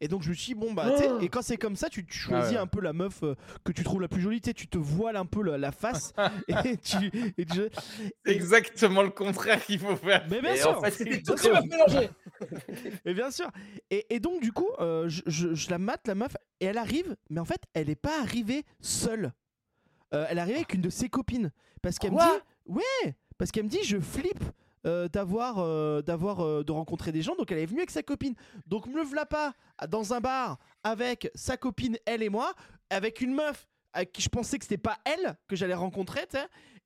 Et donc je me suis dit, bon bah, tu sais, Oh et quand c'est comme ça, tu, tu choisis ouais. un peu la meuf euh, que tu trouves la plus jolie, tu sais, tu te voiles un peu la, la face et tu. et tu- C'est exactement le contraire qu'il faut faire. Mais bien Et sûr, en fait, c'était bien tout sûr. qui m'a mélangé. Et bien sûr. Et, et donc, du coup, euh, je, je- je la mate, la meuf, et elle arrive, mais en fait, elle n'est pas arrivée seule. Euh, elle est arrivée avec une de ses copines. Parce qu'elle me Quoi? dit. Ouais Parce qu'elle me dit, je flippe. Euh, d'avoir euh, d'avoir euh, de rencontrer des gens. Donc elle est venue avec sa copine. Donc me v'là pas dans un bar avec sa copine elle et moi avec une meuf avec qui je pensais que c'était pas elle que j'allais rencontrer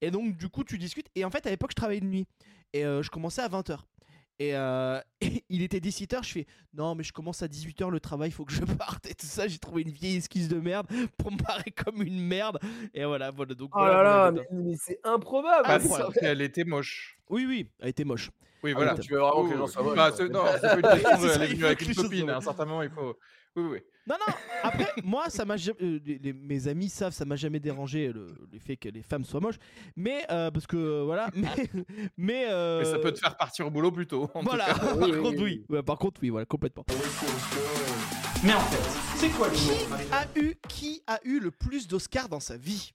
et donc du coup tu discutes. Et en fait à l'époque je travaillais de nuit. Et je commençais à 20h et, euh, et il était 17h, je fais non, mais je commence à 18h le travail, faut que je parte et tout ça. J'ai trouvé une vieille excuse de merde pour me paraître comme une merde. Et voilà, voilà. Donc, Oh voilà là là, mais, mais c'est improbable. Ah, Parce. Ça- qu'elle était moche. Oui, oui, elle était moche. Oui, Ah, voilà. tu veux vraiment que les gens soient moches, Bah, non, c'est pas une question elle est il venue avec une copine. À un certain moment, il faut. Oui, oui, oui. Non, non, après, moi, ça m'a jamais- euh, les- les- mes amis savent, ça m'a jamais dérangé le, le fait que les femmes soient moches. Mais, euh, parce que, euh, voilà, mais. Mais, euh, Mais ça peut te faire partir au boulot plus tôt. en tout Voilà, cas. par Oui, oui, contre, oui, oui. Ouais, par contre, oui, voilà, complètement. Mais en fait, c'est quoi l'humour Qui a eu, qui a eu le plus d'Oscars dans sa vie?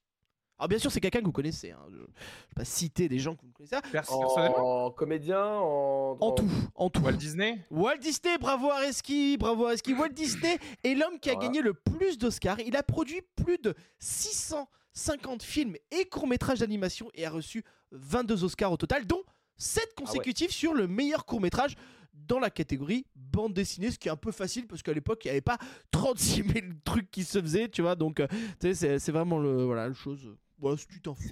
Alors, bien sûr, c'est quelqu'un que vous connaissez. hein. Je, je vais pas citer des gens que vous connaissez. Pers- Personnellement, En comédien, en. En tout, en tout. Walt Disney Walt Disney, bravo Areski, bravo Areski. Walt Disney est l'homme qui a Voilà. gagné le plus d'Oscars. Il a produit plus de 650 films et courts-métrages d'animation et a reçu 22 Oscars au total, dont 7 consécutifs sur le meilleur court-métrage dans la catégorie bande dessinée, ce qui est un peu facile parce qu'à l'époque il n'y avait pas 36 000 trucs qui se faisaient, tu vois. Donc, euh, c'est- c'est vraiment le, voilà, la chose. Euh, tu t'en fous.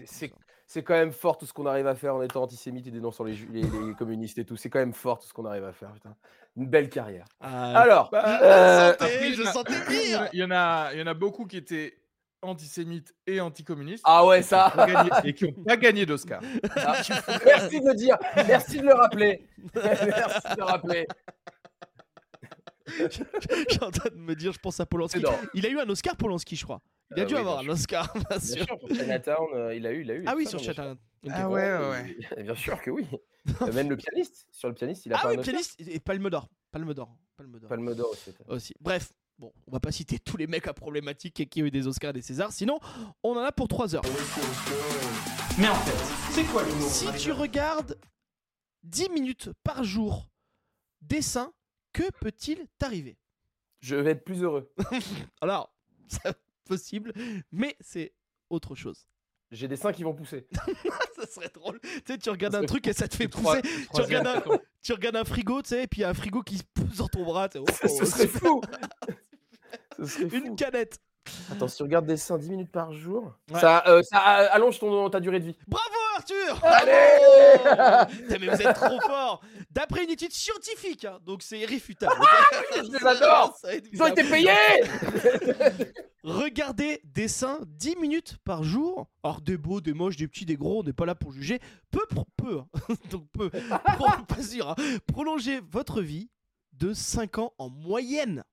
C'est- quand même fort tout ce qu'on arrive à faire en étant antisémite et dénonçant les, ju- les, les communistes et tout. C'est quand même fort tout ce qu'on arrive à faire. Putain. Une belle carrière. Ah, Alors, Bah, euh, je sentais pire. a- Il y en a, il y en a beaucoup qui étaient antisémites et anticommunistes. ah ouais, qui ont pas ça. gagné- et qui n'ont pas gagné d'Oscar. Ah, merci de le dire. Merci de le rappeler. merci de le rappeler. Je suis en train de me dire, je pense à Polanski. Il a eu un Oscar Polanski, je crois. Il a Euh, dû oui, avoir bien un Oscar, bien Bien sûr. sûr, pour Chinatown, euh, il a eu, il a eu. Ah oui, sur bien, bien Chat. Ok. Ah ouais, ouais, ouais. sûr. Bien sûr que oui. Même le pianiste. Sur le pianiste, il a Ah pas oui, un Oscar. pianiste et Palme d'Or. Palme d'Or. Palme d'Or. Palme d'or aussi. Aussi. Bref, bon, on va pas citer tous les mecs à problématique et qui ont eu des Oscars et des Césars, sinon on en a pour 3 heures. Mais en fait, c'est quoi l'humour Si tu regardes 10 minutes par jour dessin, que peut-il t'arriver Je vais être plus heureux. Alors, c'est possible, mais c'est autre chose. J'ai des seins qui vont pousser. ça serait drôle. Tu sais, tu regardes un truc et ça te fait pousser. Tu regardes, un, carton. tu regardes un frigo, tu sais, et puis il y a un frigo qui se pousse sur ton bras. oh, Ce serait fou. Ce serait fou. Une canette. Attends, si tu regardes des seins 10 minutes par jour, Ouais. ça, euh, ça euh, allonge ton, ta durée de vie. Bravo Arthur Allez Putain, mais vous êtes trop fort D'après une étude scientifique, hein, donc c'est irréfutable. Je les adore Ils ont été payés Regardez des seins 10 minutes par jour. Alors des beaux, des moches, des petits, des gros, on n'est pas là pour juger. Peu, pour peu, hein. donc peu. Pro- pas sûr. hein. Prolongez votre vie de 5 ans en moyenne.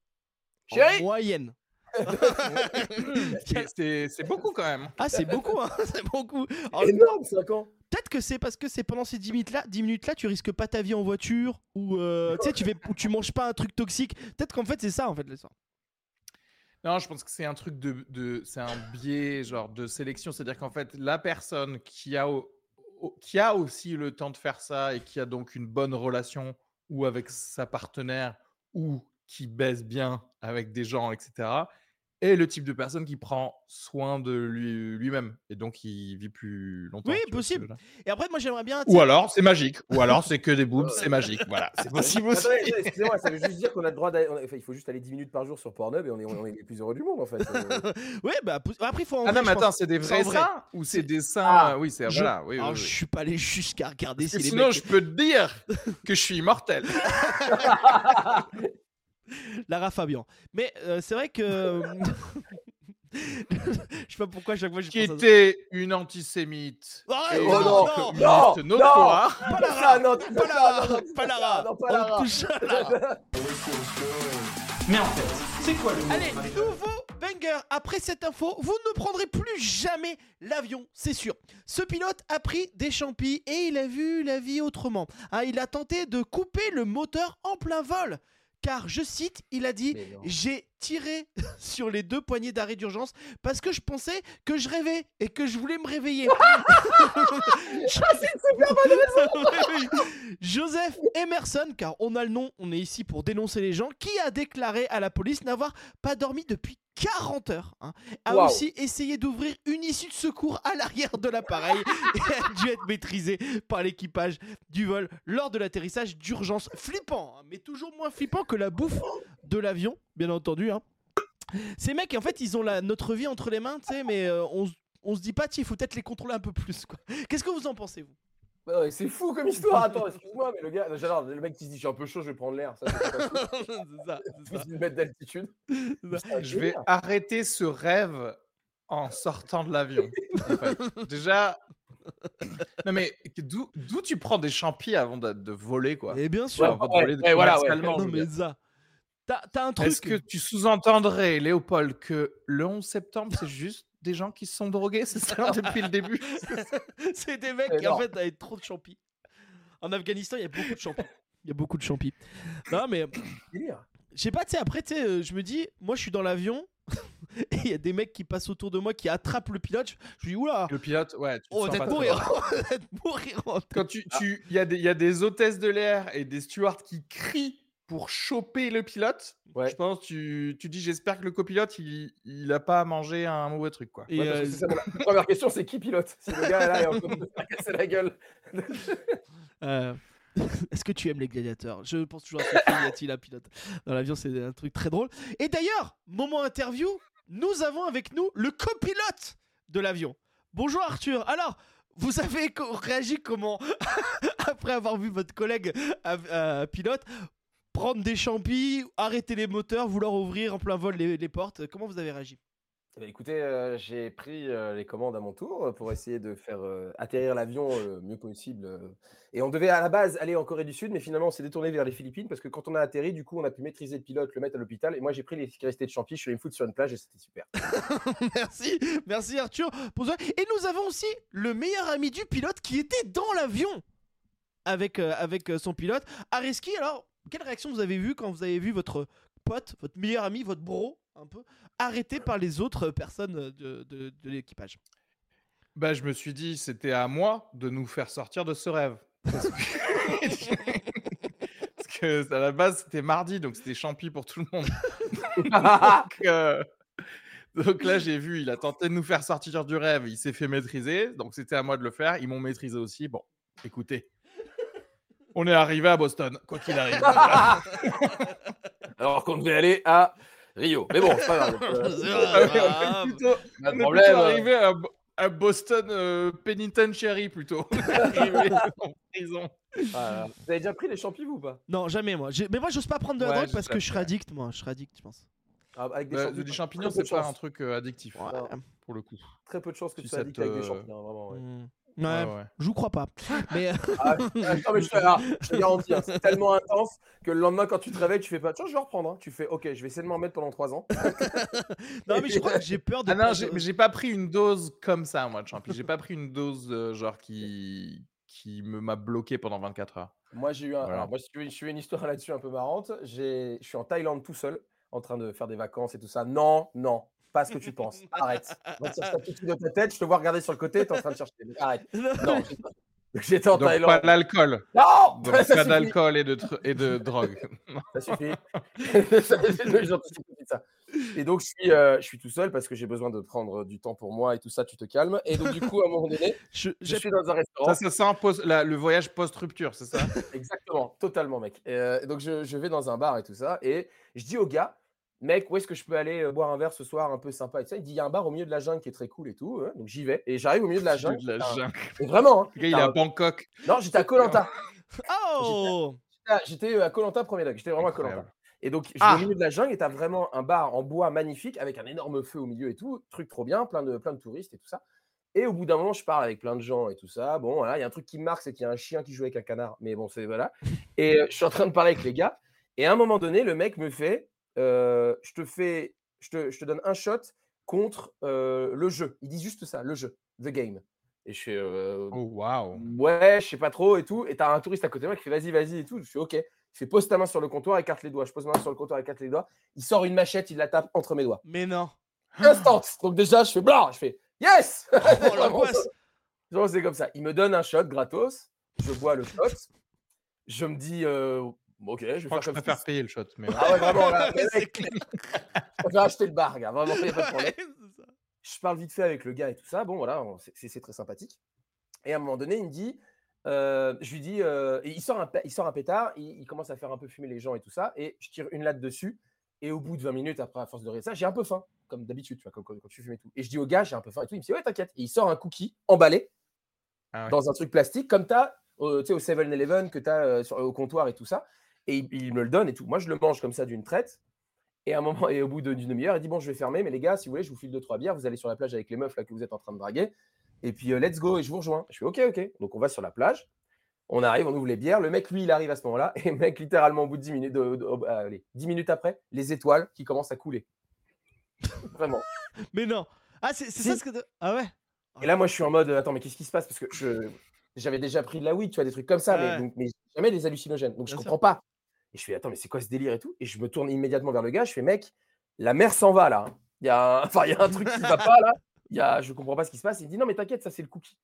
En moyenne. C'est- beaucoup quand même. Ah, c'est beaucoup, hein, c'est beaucoup. Alors, Énorme, 5 ans Peut-être que c'est parce que c'est pendant ces 10 minutes-là, 10 minutes-là, tu risques pas ta vie en voiture ou euh, tu sais, tu, fais- ou tu manges pas un truc toxique. Peut-être qu'en fait, c'est ça, en fait, l'histoire. Non, je pense que c'est un truc de, de c'est un biais genre de sélection, c'est-à-dire qu'en fait la personne qui a au- au- qui a aussi le temps de faire ça et qui a donc une bonne relation ou avec sa partenaire ou qui baise bien avec des gens, etc. est le type de personne qui prend soin de lui- lui-même et donc il vit plus longtemps. Oui, possible. Et après, moi, j'aimerais bien. Ou alors c'est magique, ou alors c'est que des boobs, c'est magique. Voilà, c'est possible aussi. Excusez-moi, ça veut juste dire qu'on a le droit d'aller. Enfin, il faut juste aller 10 minutes par jour sur Pornhub et on est, on est les plus heureux du monde en fait. Euh, Ouais, bah après, il faut en Ah vrai, non, mais attends, c'est des vrais vrai. seins ou c'est des seins Ah, Oui, c'est je- voilà. Oui, oui, Alors, oui. je suis pas allé jusqu'à regarder si les sinon, mecs. je peux te dire que je suis immortel. Lara Fabian. Mais euh, c'est vrai que. je sais pas pourquoi à chaque fois je qui pense à ça. était une antisémite. Et Oh une non, non, non, notoire. Pas Lara, non, pas Lara, pas Lara. non, pas On Lara. à Lara. Mais en fait, c'est quoi le mot Allez, nouveau banger. Après cette info, vous ne prendrez plus jamais l'avion, c'est sûr. Ce pilote a pris des champis et il a vu la vie autrement. Hein, il a tenté de couper le moteur en plein vol. Car, je cite, il a dit. J'ai tiré sur les deux poignées d'arrêt d'urgence parce que je pensais que je rêvais et que je voulais me réveiller. Oui. Joseph Emerson, car on a le nom, on est ici pour dénoncer les gens, qui a déclaré à la police n'avoir pas dormi depuis 40 heures, hein, a aussi essayé d'ouvrir une issue de secours à l'arrière de l'appareil et a dû être maîtrisé par l'équipage du vol lors de l'atterrissage d'urgence. Flippant, hein, mais toujours moins flippant que la bouffe de l'avion, bien entendu. hein. Ces mecs, en fait, ils ont la, notre vie entre les mains, tu sais, mais euh, on, on se dit pas, tiens, il faut peut-être les contrôler un peu plus. quoi. Qu'est-ce que vous en pensez, vous? Bah ouais, c'est fou comme histoire. Attends, excuse-moi, mais le gars, j'adore, le mec qui se dit je suis un peu chaud, je vais prendre l'air. Ça, c'est d'une mètre d'altitude. Je vais arrêter ce rêve en sortant de l'avion. en fait. Déjà. Non mais d'où d'où tu prends des champis avant de, de voler quoi? Et bien Ouais, sûr. Avant de ouais, voler ouais, voilà, ouais. non mais ça. T'as t'as un truc. Est-ce que tu sous-entendrais, Léopold, que le 11 septembre, c'est juste des gens qui se sont drogués, c'est ça, depuis le début? C'est des mecs qui en fait avaient trop de champis. En Afghanistan, il y a beaucoup de champis. Il y a beaucoup de champis. Non mais je sais pas, tu sais après tu sais euh, je me dis moi je suis dans l'avion et il y a des mecs qui passent autour de moi qui attrapent le pilote. Je, me dis oula, Le pilote, ouais. Tu te oh sens peut-être mourir. mourir. Quand tu, tu, il y, a des- il y a des hôtesses de l'air et des stewards qui crient pour choper le pilote. Ouais. Je pense, tu, tu dis, j'espère que le copilote, il, il a pas à manger un mauvais truc, quoi. Et, Ouais, parce que euh, ça, la première question, c'est qui pilote? Si le gars là est en train de se faire casser la gueule. Euh, Est-ce que tu aimes les gladiateurs? Je pense toujours à ce film, y a-t-il un pilote? Dans l'avion, c'est un truc très drôle. Et d'ailleurs, moment interview, nous avons avec nous le copilote de l'avion. Bonjour Arthur. Alors, vous avez réagi comment? Après avoir vu votre collègue euh, euh, pilote prendre des champis, arrêter les moteurs, vouloir ouvrir en plein vol les, les portes Comment vous avez réagi? Eh ben, écoutez, euh, j'ai pris euh, les commandes à mon tour pour essayer de faire euh, atterrir l'avion le mieux possible. Et on devait à la base aller en Corée du Sud, mais finalement on s'est détourné vers les Philippines parce que quand on a atterri, du coup, on a pu maîtriser le pilote, le mettre à l'hôpital. Et moi, j'ai pris les qui restaient de champi, je suis allé me foutre sur une plage et c'était super. Merci, merci Arthur. pour ça. Et nous avons aussi le meilleur ami du pilote qui était dans l'avion avec, avec son pilote. Areski, alors, quelle réaction vous avez vu quand vous avez vu votre pote, votre meilleur ami, votre bro, un peu, arrêté par les autres personnes de, de- de l'équipage? Bah, je me suis dit, c'était à moi de nous faire sortir de ce rêve. Parce que, Parce que, à la base, c'était mardi, donc c'était champi pour tout le monde. donc, euh, donc là, j'ai vu, il a tenté de nous faire sortir du rêve, il s'est fait maîtriser, donc c'était à moi de le faire. Ils m'ont maîtrisé aussi. Bon, écoutez, On est arrivé à Boston, quoi qu'il arrive. Alors qu'on devait aller à Rio. Mais bon, c'est pas grave. Ah on est grave. plutôt, pas de on est plutôt problème. arrivé à, Bo- à Boston euh, Penitentiary plutôt. En prison. voilà. Vous avez déjà pris les champignons ou pas? Non, jamais moi. J'ai- Mais moi, j'ose pas prendre de la Ouais, drogue je parce sais, que je serais addict, moi. Je serais addict, je pense. Ah, Avec des Bah, champignons. des champignons, très peu c'est pas chance. un truc euh, addictif Ouais. Pour le coup. Très peu de chances que Si tu sois ça addict avec des te- champignons, vraiment. Ouais. Mm. Ouais, Ouais, ouais. je vous crois pas. Mais Ah, ah, non, mais je, te, ah, je te garantis, hein, c'est tellement intense que le lendemain, quand tu te réveilles, tu fais pas. Tiens, je vais reprendre. hein. Tu fais, ok, je vais essayer de m'en mettre pendant 3 ans. non, mais je crois que j'ai peur de. Ah non, j'ai- mais j'ai pas pris une dose comme ça, moi, de champi. J'ai pas pris une dose euh, genre qui qui me m'a bloqué pendant 24 heures. Moi, j'ai eu un. Voilà. Alors, moi, je suis une histoire là-dessus un peu marrante. J'ai- Je suis en Thaïlande tout seul, en train de faire des vacances et tout ça. Non, non, pas ce que tu penses. Arrête. Ça de ta tête. Je te vois regarder sur le côté, t'es en train de chercher. Arrête. Non, j'étais en Donc Thaïlande. pas d'alcool. Non Donc Ça pas suffit. d'alcool et de tr- et de drogue. Ça suffit. Ça- ça. Et donc, je suis, euh, je suis tout seul parce que j'ai besoin de prendre du temps pour moi et tout ça, tu te calmes. Et donc, du coup, à un moment donné, Je- suis dans un restaurant. Ça, ça sent post- la- le voyage post-rupture, c'est ça? Exactement, totalement, mec. Et, euh, donc, je, je vais dans un bar et tout ça. Et je dis au gars, mec, où est-ce que je peux aller euh, boire un verre ce soir un peu sympa et tout ça? Il dit, il y a un bar au milieu de la jungle qui est très cool et tout. hein. Donc, j'y vais. Et j'arrive au milieu de la jungle. De la jungle. Et vraiment, hein. Il est à Bangkok. Non, j'étais à Colanta. Oh J'étais euh, à Colanta premier degré. J'étais vraiment à Colanta. Et donc, Ah au milieu de la jungle et t'as vraiment un bar en bois magnifique avec un énorme feu au milieu et tout. Truc trop bien, plein de, plein de touristes et tout ça. Et au bout d'un moment, je parle avec plein de gens et tout ça. Bon, voilà, il y a un truc qui me marque, c'est qu'il y a un chien qui joue avec un canard. Mais bon, c'est voilà. Et euh, je suis en train de parler avec les gars. Et à un moment donné, le mec me fait euh, Je te fais, je te, je te donne un shot contre euh, le jeu. Il dit juste ça, le jeu, the game. Et je fais euh, Oh, waouh. Ouais, je sais pas trop et tout. Et t'as un touriste à côté de moi qui fait vas-y, vas-y et tout. Je fais ok. Il fait pose ta main sur le comptoir, écarte les doigts. Je pose ma main sur le comptoir, écarte les doigts. Il sort une machette, il la tape entre mes doigts. Mais non. Instant. Donc déjà, je fais blanc. Je fais yes. Oh. Genre, c'est comme ça. Il me donne un shot gratos. Je bois le shot. Je me dis euh, ok, je vais Je faire comme payer le shot. Mais Ah ouais, vraiment. Là, Mais le c'est mec, clair. je préfère acheter le bar, gars. Vraiment, il n'y a pas de problème. Je parle vite fait avec le gars et tout ça. Bon, voilà, on- c'est- c'est c'est très sympathique. Et à un moment donné, il me dit, euh, je lui dis, euh, il, sort un, il sort un pétard, il, il commence à faire un peu fumer les gens et tout ça, et je tire une latte dessus. Et au bout de 20 minutes, après, à force de rire ça, j'ai un peu faim, comme d'habitude, tu vois, comme, comme quand tu fumes et tout. Et je dis au gars, j'ai un peu faim et tout. Il me dit, ouais, t'inquiète. Et il sort un cookie emballé Ah ouais. dans un truc plastique, comme tu as au 7-Eleven, que tu as au comptoir et tout ça. Et il, il me le donne et tout. Moi, je le mange comme ça d'une traite. Et à un moment, et au bout d'une demi-heure, il dit Bon, je vais fermer, mais les gars, si vous voulez, je vous file deux, trois bières. Vous allez sur la plage avec les meufs là que vous êtes en train de draguer. Et puis, euh, let's go. Et je vous rejoins. Je fais Ok, ok. Donc, on va sur la plage. On arrive, on ouvre les bières. Le mec, lui, il arrive à ce moment-là. Et mec, littéralement, au bout de 10 minutes, de- de- allez, 10 minutes après, les étoiles qui commencent à couler. Vraiment. Mais non. Ah, c'est Si. ça ce que. Ah ouais Et là, moi, je suis en mode Attends, mais qu'est-ce qui se passe? Parce que je. J'avais déjà pris de la weed, tu vois, des trucs comme ça, Ouais. donc- mais jamais des hallucinogènes. Donc, je Bien sûr. comprends pas. Je fais, attends, mais c'est quoi ce délire et tout? Et je me tourne immédiatement vers le gars. Je fais, mec, la mer s'en va là. hein. Il y, a un... enfin, il y a un truc qui va pas là. Il y a... Je comprends pas ce qui se passe. Il me dit, non, mais t'inquiète, ça, c'est le cookie.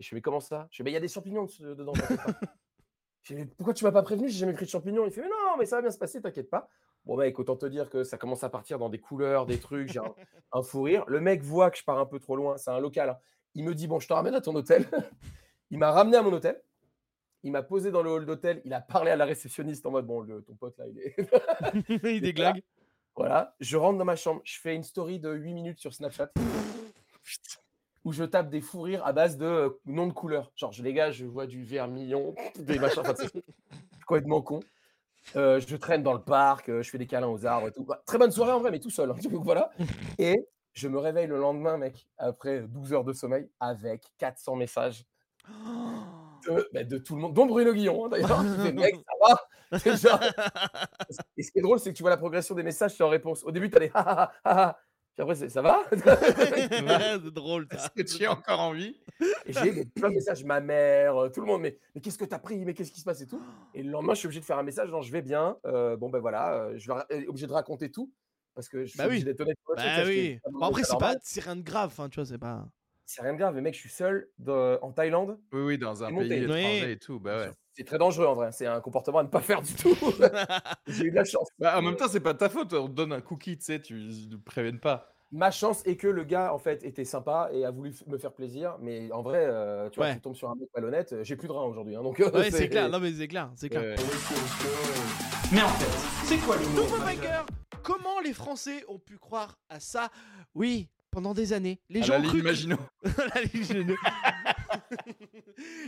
Et je fais, mais comment ça? Je fais, mais il y a des champignons de- dedans. Je fais, mais pourquoi tu m'as pas prévenu? J'ai jamais pris de champignons. Il fait, mais non, mais ça va bien se passer, t'inquiète pas. Bon, mec, autant te dire que ça commence à partir dans des couleurs, des trucs. J'ai un, un fou rire. Le mec voit que je pars un peu trop loin. C'est un local. hein. Il me dit, bon, je te ramène à ton hôtel. il m'a ramené à mon hôtel. Il m'a posé dans le hall d'hôtel. Il a parlé à la réceptionniste en mode, bon, le- ton pote là, il est. Il déglingue. Voilà, je rentre dans ma chambre, je fais une story de 8 minutes sur Snapchat où je tape des fous rires à base de euh, noms de couleurs. Genre, je, les gars, je vois du vermillon, des machins, enfin, c'est complètement con. Euh, je traîne dans le parc, euh, je fais des câlins aux arbres et tout. Bah, très bonne soirée en vrai, mais tout seul. hein, donc voilà. Et je me réveille le lendemain, mec, après 12 heures de sommeil, avec 400 messages de, bah, de tout le monde, dont Bruno Guillon, hein, d'ailleurs. qui fait, mec, ça va Déjà. Et ce qui est drôle, c'est que tu vois la progression des messages, c'est en réponse. Au début, tu as des ha ha ha. Puis après, c'est ça va? C'est drôle. Est-ce que tu es encore en vie Et j'ai des- plein de messages, ma mère, euh, tout le monde, mais, mais qu'est-ce que tu as pris? Mais qu'est-ce qui se passe? Et tout Et le lendemain, je suis obligé de faire un message, genre je vais bien, euh, bon ben voilà, euh, je suis obligé de raconter tout, parce que je suis Bah oui. obligé d'être honnête. Bah oui. Bon, après, c'est pas, normal. c'est rien de grave, enfin, tu vois, c'est pas. C'est rien de grave, mais mec, je suis seul de- en Thaïlande, Oui, oui, dans un monté. pays Oui. étranger et tout. Bah ouais. c'est très dangereux en vrai, c'est un comportement à ne pas faire du tout. j'ai eu de la chance. Bah, en même temps, c'est pas ta faute. On te donne un cookie, tu sais, tu ne préviennent pas. Ma chance est que le gars, en fait, était sympa et a voulu me faire plaisir. Mais en vrai, euh, tu vois, Ouais. tu tombes sur un mec malhonnête. euh, J'ai plus de rein aujourd'hui. hein, donc, euh, Ouais, c'est clair. Non, mais c'est clair. C'est clair. Ouais. Mais en fait, c'est quoi banger Comment les Français ont pu croire à ça? Oui, pendant des années, les À gens la ligne que-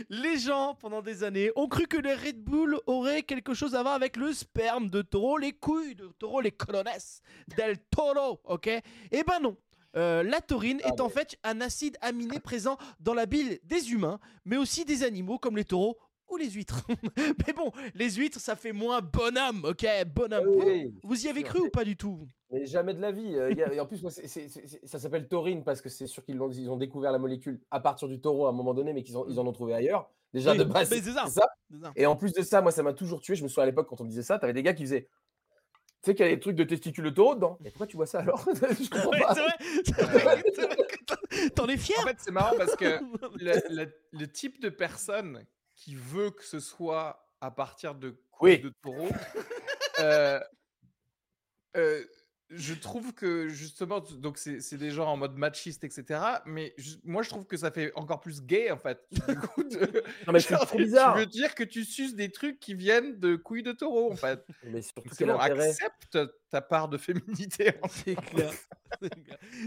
les pendant des années, ont cru que le Red Bull aurait quelque chose à voir avec le sperme de taureau, les couilles de taureau, les colones del toro, ok? Eh ben non. Euh, la taurine Ah est en fait un acide aminé présent dans la bile des humains, mais aussi des animaux comme les taureaux ou les huîtres. mais bon, les huîtres, ça fait moins bonhomme, ok? Bonhomme. Oui, Vous y avez cru ou pas du tout? Mais jamais de la vie. euh, il y a- et en plus, moi, c'est- c'est- c'est- ça s'appelle taurine parce que c'est sûr qu'ils l'ont- ils ont découvert la molécule à partir du taureau à un moment donné, mais qu'ils ont- ils en ont trouvé ailleurs. Déjà Oui, de base, mais c'est ça. c'est ça. C'est ça. Et en plus de ça, moi, ça m'a toujours tué. Je me souviens à l'époque quand on me disait ça, t'avais des gars qui faisaient. Tu sais qu'il y a des trucs de testicules de taureau dedans. Mais pourquoi tu vois ça alors? Je comprends Ouais, pas. c'est vrai, t'en- T'en es fier En fait, c'est marrant parce que le, le- le type de personne qui veut que ce soit à partir de couilles Oui. de taureau, euh, euh, je trouve que justement, donc c'est des gens en mode machiste, etc. Mais moi, je trouve que ça fait encore plus gay en fait. Du coup, de- Non, mais c'est trop tu bizarre. veux dire que tu suces des trucs qui viennent de couilles de taureau en fait. Mais surtout, quel intérêt? accepte ta part de féminité. en C'est clair.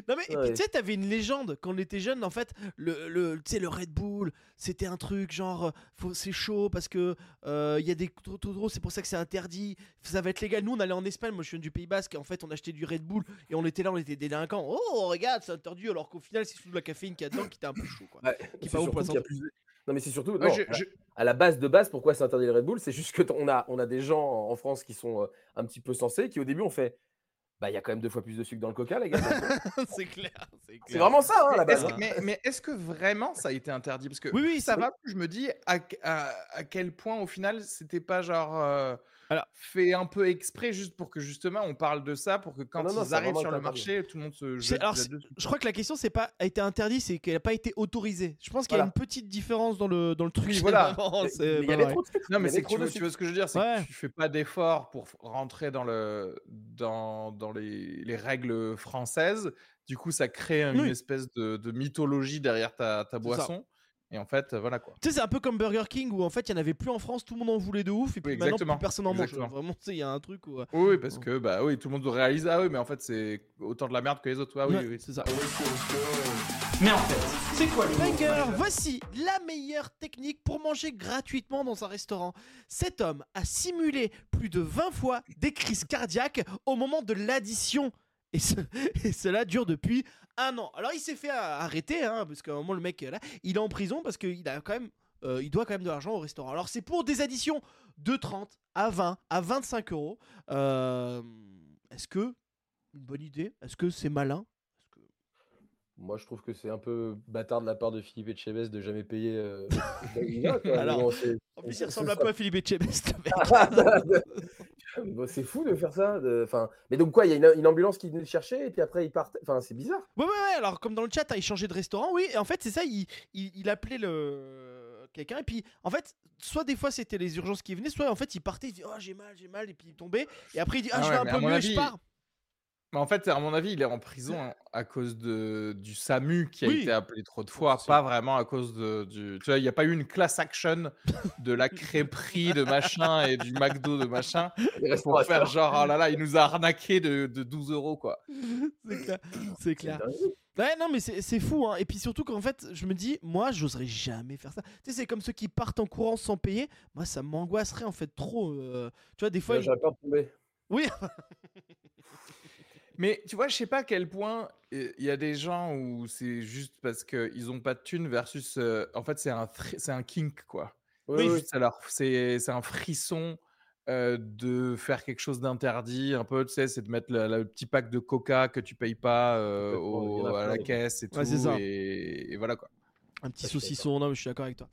Non mais et puis, Ouais. tu sais t'avais une légende quand on était jeune en fait le le tu sais le Red Bull c'était un truc genre euh, faut c'est chaud parce que euh, il y a des trop trop trop c'est pour ça que c'est interdit ça va être légal nous on allait en Espagne moi je suis du Pays Basque et en fait on achetait du Red Bull et on était là on était délinquants oh regarde c'est interdit alors qu'au final c'est sous la caféine qu'il y a dedans qui était un peu chaud quoi Ouais, Qui c'est pas y a plus de- Non, mais c'est surtout. Ouais, non, je- à- je- à la base de base, pourquoi c'est interdit le Red Bull? C'est juste que t- on a, on a des gens en France qui sont euh, un petit peu sensés, qui au début ont fait Bah, il y a quand même deux fois plus de sucre dans le coca, les gars. c'est clair c'est vraiment ça, hein, la base. hein. que- mais, mais est-ce que vraiment ça a été interdit? Parce que Oui, ça va, je me dis à, à- à quel point au final c'était pas genre euh, Alors- fait un peu exprès juste pour que justement on parle de ça, pour que quand non, non, ils arrivent sur le marché, tout le monde se C'est- jette alors, je crois que la question c'est pas a été interdit c'est qu'elle a pas été autorisée je pense qu'il y a une petite différence dans le dans le truc Oui, voilà. Il y avait trop de. Non, mais c'est tu, tu vois ce que je veux dire, c'est Ouais. que tu fais pas d'effort pour rentrer dans, le, dans, dans les, les règles françaises. Du coup, ça crée une Oui. espèce de, de mythologie derrière ta, ta ça. boisson. Et en fait, euh, voilà quoi. Tu sais, c'est un peu comme Burger King où en fait il y en avait plus en France, tout le monde en voulait de ouf, et puis Oui, maintenant exactement, plus personne en mange. Vraiment, tu sais, il y a un truc où. euh, Oui, parce que bah oui, tout le monde réalise ah oui, mais en fait c'est autant de la merde que les autres. Ah oui, ouais, oui, c'est ça. Mais en fait, c'est quoi l'humour Banger, voici la meilleure technique pour manger gratuitement dans un restaurant. Cet homme a simulé plus de 20 fois des crises cardiaques au moment de l'addition. Et, ce- et cela dure depuis un an. Alors il s'est fait euh, arrêter, hein, parce qu'à un moment le mec, là, il est en prison parce qu'il a quand même, euh, il doit quand même de l'argent au restaurant. Alors c'est pour des additions de 30 à 20 à 25 euros. Euh, Est-ce que une bonne idée Est-ce que c'est malin? Que- Moi, je trouve que c'est un peu bâtard de la part de Philippe Etchebest de jamais payer. euh, Alors, En plus, il ressemble un peu à Philippe Etchebest. bon, c'est fou de faire ça. de- Enfin, mais donc quoi, il y a une, une ambulance qui venait le chercher et puis après il partait. Enfin, c'est bizarre. Ouais, ouais, ouais, alors comme dans le chat, hein, il changeait de restaurant, oui, et en fait, c'est ça, il, il, il appelait le quelqu'un, et puis en fait, soit des fois c'était les urgences qui venaient, soit en fait il partait, il dit Oh, j'ai mal, j'ai mal, et puis il tombait, et après il dit Ah, Ah je vais un peu mieux, et je pars. Mais en fait, à mon avis, il est en prison à cause de, du SAMU qui a Oui. été appelé trop de fois, pas vraiment à cause de, du. Tu vois, il n'y a pas eu une class action de la crêperie de machin et du McDo de machin pour faire genre, oh là là, il nous a arnaqué de, de 12 euros, quoi. C'est clair. C'est clair. Ouais, non, mais c'est c'est fou, hein. Et puis surtout qu'en fait, je me dis, moi, j'oserais jamais faire ça. Tu sais, c'est comme ceux qui partent en courant sans payer. Moi, ça m'angoisserait en fait trop. euh, Tu vois, des fois. Peur de tomber. Oui, Mais tu vois, je sais pas à quel point euh, il y a des gens où c'est juste parce qu'ils ont pas de thunes versus. euh, en fait, c'est un, fri- c'est un kink, quoi. Oui, Oui, oui. juste alors, c'est c'est un frisson euh, de faire quelque chose d'interdit, un peu, tu sais, c'est de mettre le, le petit pack de coca que tu payes pas euh, Complètement, il y en au- a à la caisse et tout. Ouais, c'est ça. et, et voilà quoi. Un petit suis saucisson, non mais je suis d'accord avec toi.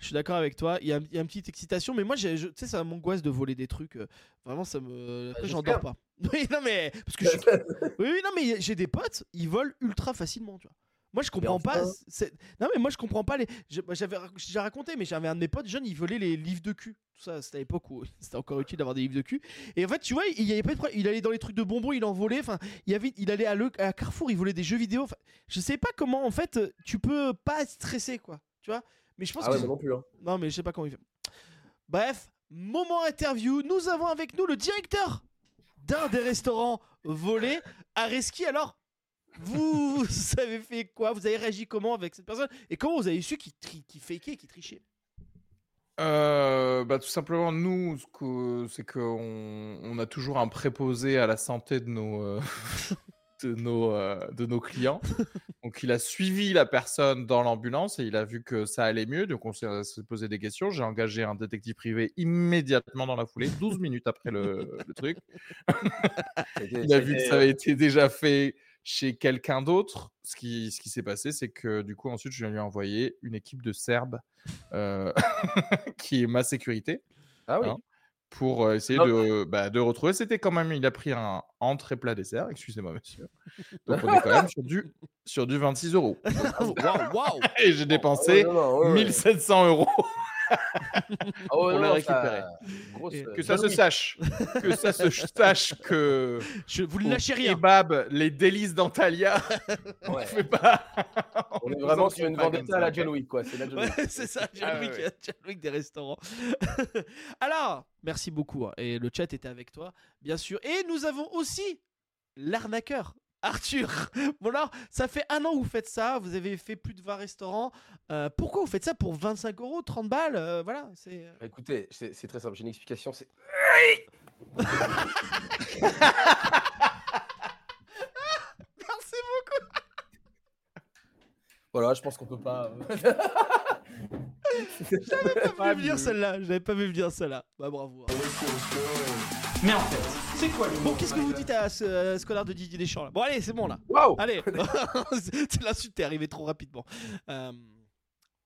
Je suis d'accord avec toi, il y, a, il y a une petite excitation, mais moi, tu sais, ça m'angoisse de voler des trucs. euh, Vraiment, ça me... Après, j'en dors pas. Oui, non mais... Parce que je suis- oui, non mais j'ai des potes, ils volent ultra facilement, tu vois. Moi, je comprends pas. Non, mais moi, je comprends pas les. J'avais déjà raconté, mais j'avais un de mes potes jeunes, il volait les livres de cul. Tout ça, c'était à l'époque où c'était encore utile d'avoir des livres de cul. Et en fait, tu vois, il y avait pas de problème. Il allait dans les trucs de bonbons, il en volait. Enfin, il, avait... il allait à, le... à Carrefour, il volait des jeux vidéo. Enfin, je sais pas comment, en fait, tu peux pas être stressé, quoi. Tu vois Mais je pense Ah ouais, que. non plus. Hein. Non, mais je sais pas comment il fait. Bref, moment interview. Nous avons avec nous le directeur d'un des restaurants volés, Areski. Alors, vous, vous avez fait quoi? Vous avez réagi comment avec cette personne? Et comment vous avez su qu'il tri- qu'il fakait, qu'il trichait? Euh, bah, tout simplement, nous, ce que- c'est qu'on on a toujours un préposé à la santé de nos, euh, de nos, euh, de nos clients. Donc, il a suivi la personne dans l'ambulance et il a vu que ça allait mieux. Donc, on s'est s'est posé des questions. J'ai engagé un détective privé immédiatement dans la foulée, 12 minutes après le, le truc. Il a vu que ça avait été déjà fait chez quelqu'un d'autre. Ce qui, ce qui s'est passé, c'est que du coup, ensuite, je lui ai envoyé une équipe de Serbes euh, qui est ma sécurité Ah oui. hein. pour euh, essayer de, bah, de retrouver. C'était quand même, il a pris un entrée plat dessert, excusez-moi, monsieur. Donc, on est quand même sur du, sur du 26 euros. Waouh Et j'ai dépensé non, ouais, ouais. 1700 euros Ah ça- grosse, Et euh, Que ça se sache. Que ça se sache que. Je, Vous ne lâchez rien. Kebab, les délices d'Antalya, on Ouais. fait pas. On est vraiment en sur une vendetta à la. John Wick, quoi. C'est la John Ouais, Wick. c'est ça, John Ah Wick, ouais. John Wick des restaurants. Alors, merci beaucoup. hein, Et le chat était avec toi, bien sûr. Et nous avons aussi l'arnaqueur. Arthur, bon alors, ça fait un an que vous faites ça, vous avez fait plus de 20 restaurants. Euh, pourquoi vous faites ça pour 25 euros, 30 balles euh, Voilà, c'est. Bah, Écoutez, c'est très simple. J'ai une explication. C'est Merci voilà, je pense qu'on peut pas. euh, beaucoup. Pas vu venir celle-là, j'avais pas vu venir celle-là. Bah bravo. hein. Mais en fait, c'est quoi le Bon, qu'est-ce que vous dites à ce, à ce connard de Didier Deschamps là? Bon, allez, c'est bon là. Waouh Allez, C'est- l'insulte est arrivée trop rapidement. Euh,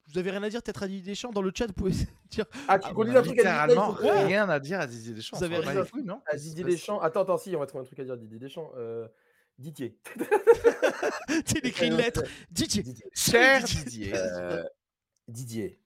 vous avez rien à dire peut-être à Didier Deschamps? Dans le chat, vous pouvez dire. Ah, tu conduis un truc à Didier littéralement Deschamps, rien à dire à Didier Deschamps. Vous avez on rien. les couilles, non? À Didier Deschamps. Attends, attends, si, on va trouver un truc à dire à Didier Deschamps. Euh, Didier. Il écrit une lettre. Didier. Didier. Cher Didier. Euh, Didier.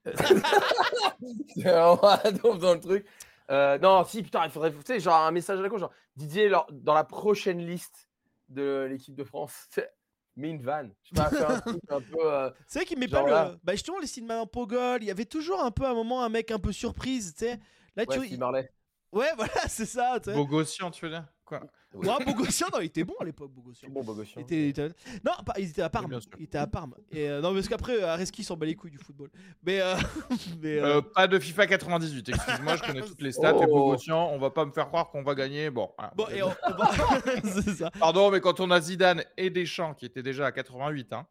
C'est vraiment dans dans le truc. Euh, non, si, putain, il faudrait, tu sais, genre un message à la con, genre Didier, dans la prochaine liste de l'équipe de France, mets une vanne. Je sais pas, faire un truc un peu. euh, C'est vrai qu'il met pas le. là. Bah, justement, les cinémas en Pogol, il y avait toujours un peu à un moment un mec un peu surprise, tu sais. Là, tu ouais, vois. Steve il- Marley. Ouais, voilà, c'est ça, tu sais. Bogossian, tu veux dire? Quoi? Ouais, Bogossian, non, il était bon à l'époque, Bogossian. Bon, Bogossian. Il était, il était- Non, pas, il était à Parme. bien sûr. il était à Parme. Et euh, non, parce qu'après, euh, Areski s'en bat les couilles du football. Mais. euh, mais euh, Euh, Pas de FIFA 98, excuse-moi, je connais toutes les stats. Et Oh. Bogossian, on va pas me faire croire qu'on va gagner. Bon, voilà. Bon, et on, ça. Pardon, mais quand on a Zidane et Deschamps qui étaient déjà à 88, hein,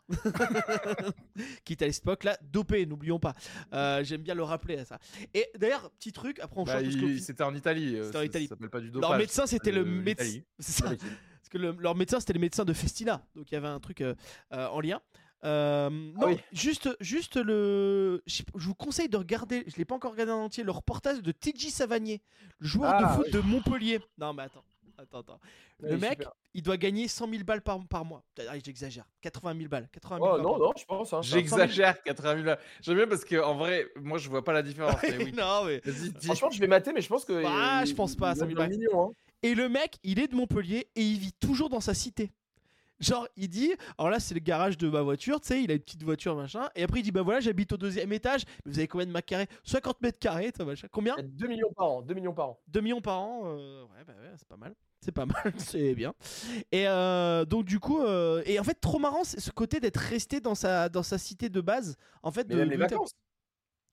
Quitte à l'époque, là, dopé, n'oublions pas. Euh, J'aime bien le rappeler à ça. Et d'ailleurs, petit truc, après on bah, change il- c'était en Italie. C'était en ça- Italie. Ça s'appelle pas du dopage. leur médecin, c'était le de médecin. C'est ça. Parce que le- leur médecin, c'était le médecin de Festina. Donc il y avait un truc euh, euh, en lien. Euh, non, oui. juste, juste le. Je vous conseille de regarder, je l'ai pas encore regardé en entier, le reportage de TJ Savanier, le joueur Ah, de foot oui. de Montpellier. Non, mais attends, attends, attends. Le mec, super. il doit gagner 100 000 balles par, par mois. Ah, J'exagère. 80 000 balles. 80 000 Oh balles non, non, je pense. Hein, J'exagère 80 000 balles. J'aime bien parce que en vrai, moi je vois pas la différence. mais oui. non, mais. Vas-y, dis. Franchement, je vais mater, mais je pense que. Ah, il- je pense pas, il ça doit me être dans le million, hein. Et le mec, il est de Montpellier et il vit toujours dans sa cité. Genre, il dit, alors là, c'est le garage de ma voiture, tu sais, il a une petite voiture, machin. Et après, il dit, bah voilà, j'habite au deuxième étage. Mais vous avez combien de mètres carrés? 50 mètres carrés, toi, machin. Combien? 2 millions par an. 2 millions par an. 2 millions par an. euh, ouais, bah ouais, c'est pas mal. C'est pas mal, c'est bien. Et euh, donc, du coup, euh, et en fait, trop marrant, c'est ce côté d'être resté dans sa, dans sa cité de base. En fait, Mais de, même les de- vacances.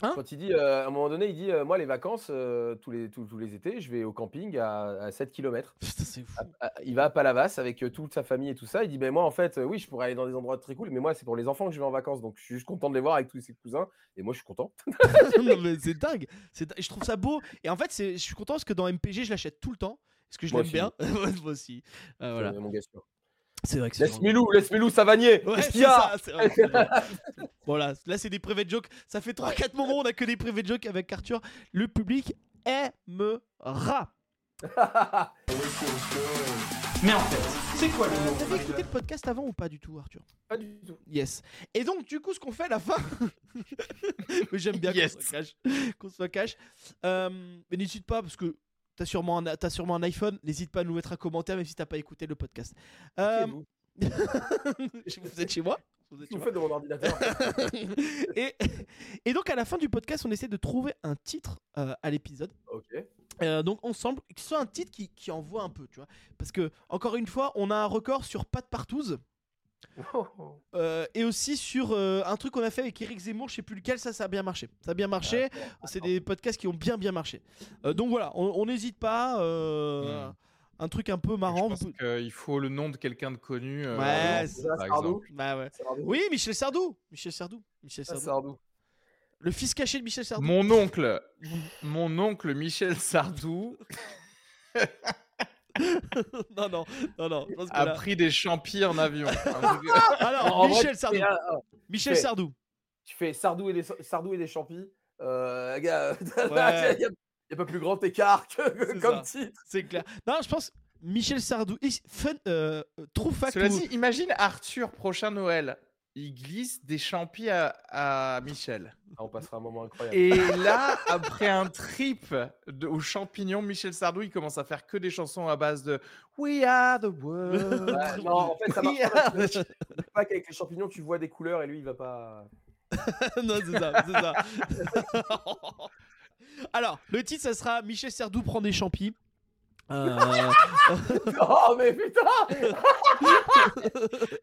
Hein? Quand il dit, euh, à un moment donné, il dit euh, Moi, les vacances, euh, tous, les, tous, tous les étés, je vais au camping à, à 7 km. Putain, c'est fou. Il va à Palavas avec toute sa famille et tout ça. Il dit Ben moi, en fait, oui, je pourrais aller dans des endroits très cool, mais moi, c'est pour les enfants que je vais en vacances. Donc, je suis juste content de les voir avec tous ses cousins. Et moi, je suis content. non, mais c'est dingue. C'est. Je trouve ça beau. Et en fait, c'est- je suis content parce que dans MPG, je l'achète tout le temps. Parce que je Moi l'aime aussi. bien? Moi aussi. Voilà. Mon gars. C'est vrai que c'est Laisse Milou, laisse Milou Savanier. Ouais, Qu'est-ce c'est qu'il y a ça, vrai. Voilà, là c'est des private jokes. Ça fait 3-4 moments on a que des private jokes avec Arthur. Le public aimera. Mais en fait, C'est quoi l'humour T'avais écouté le podcast avant ou pas du tout, Arthur? Pas du tout. Yes. Et donc, du coup, ce qu'on fait à la fin. mais j'aime bien Yes. qu'on soit cash. Qu'on soit cash. Euh, mais n'hésite pas, parce que t'as sûrement, un, t'as sûrement un iPhone. N'hésite pas à nous mettre un commentaire, même si t'as pas écouté le podcast. Euh, êtes-vous vous êtes chez moi? Vous êtes Vous faites de mon ordinateur. et, et donc, à la fin du podcast, on essaie de trouver un titre euh, à l'épisode. ok. Euh, donc ensemble, que ce soit un titre qui, qui envoie un peu, tu vois. Parce que, encore une fois, on a un record sur Pas de euh, et aussi sur euh, un truc qu'on a fait avec Eric Zemmour, je sais plus lequel, ça, ça a bien marché. Ça a bien marché. C'est des podcasts qui ont bien bien marché. Euh, donc voilà, on n'hésite pas. euh, Hmm. Un truc un peu Je marrant. pense vous- qu'il faut le nom de quelqu'un de connu. euh, Ouais. Sardou. Bah ouais. Sardou. Oui, Michel Sardou. Michel Sardou. Michel Ah, Sardou. Sardou. Le fils caché de Michel Sardou. Mon oncle, mon oncle Michel Sardou non, non, non, non. je pense que a là- pris des champis en avion. Alors, Michel Sardou. ah, ah, Michel fais- Sardou. Tu fais Sardou et des, Sardou et des champis. Euh, gars, il Ouais. n'y a, y a pas plus grand écart que, comme ça. titre. C'est clair. Non, je pense Michel Sardou. Fun, euh, true fact. Cela ou- dit, imagine Arthur prochain Noël. Il glisse des champis à, à Michel. Ah, on passera un moment incroyable. Et là, après un trip de, aux champignons, Michel Sardou, il commence à faire que des chansons à base de We are the world. Non, en fait, ça marche parce que- pas qu'avec les champignons, tu vois des couleurs et lui, il va pas. non, c'est ça, c'est ça. Alors, le titre, ça sera Michel Sardou prend des champis. Euh, Oh, mais putain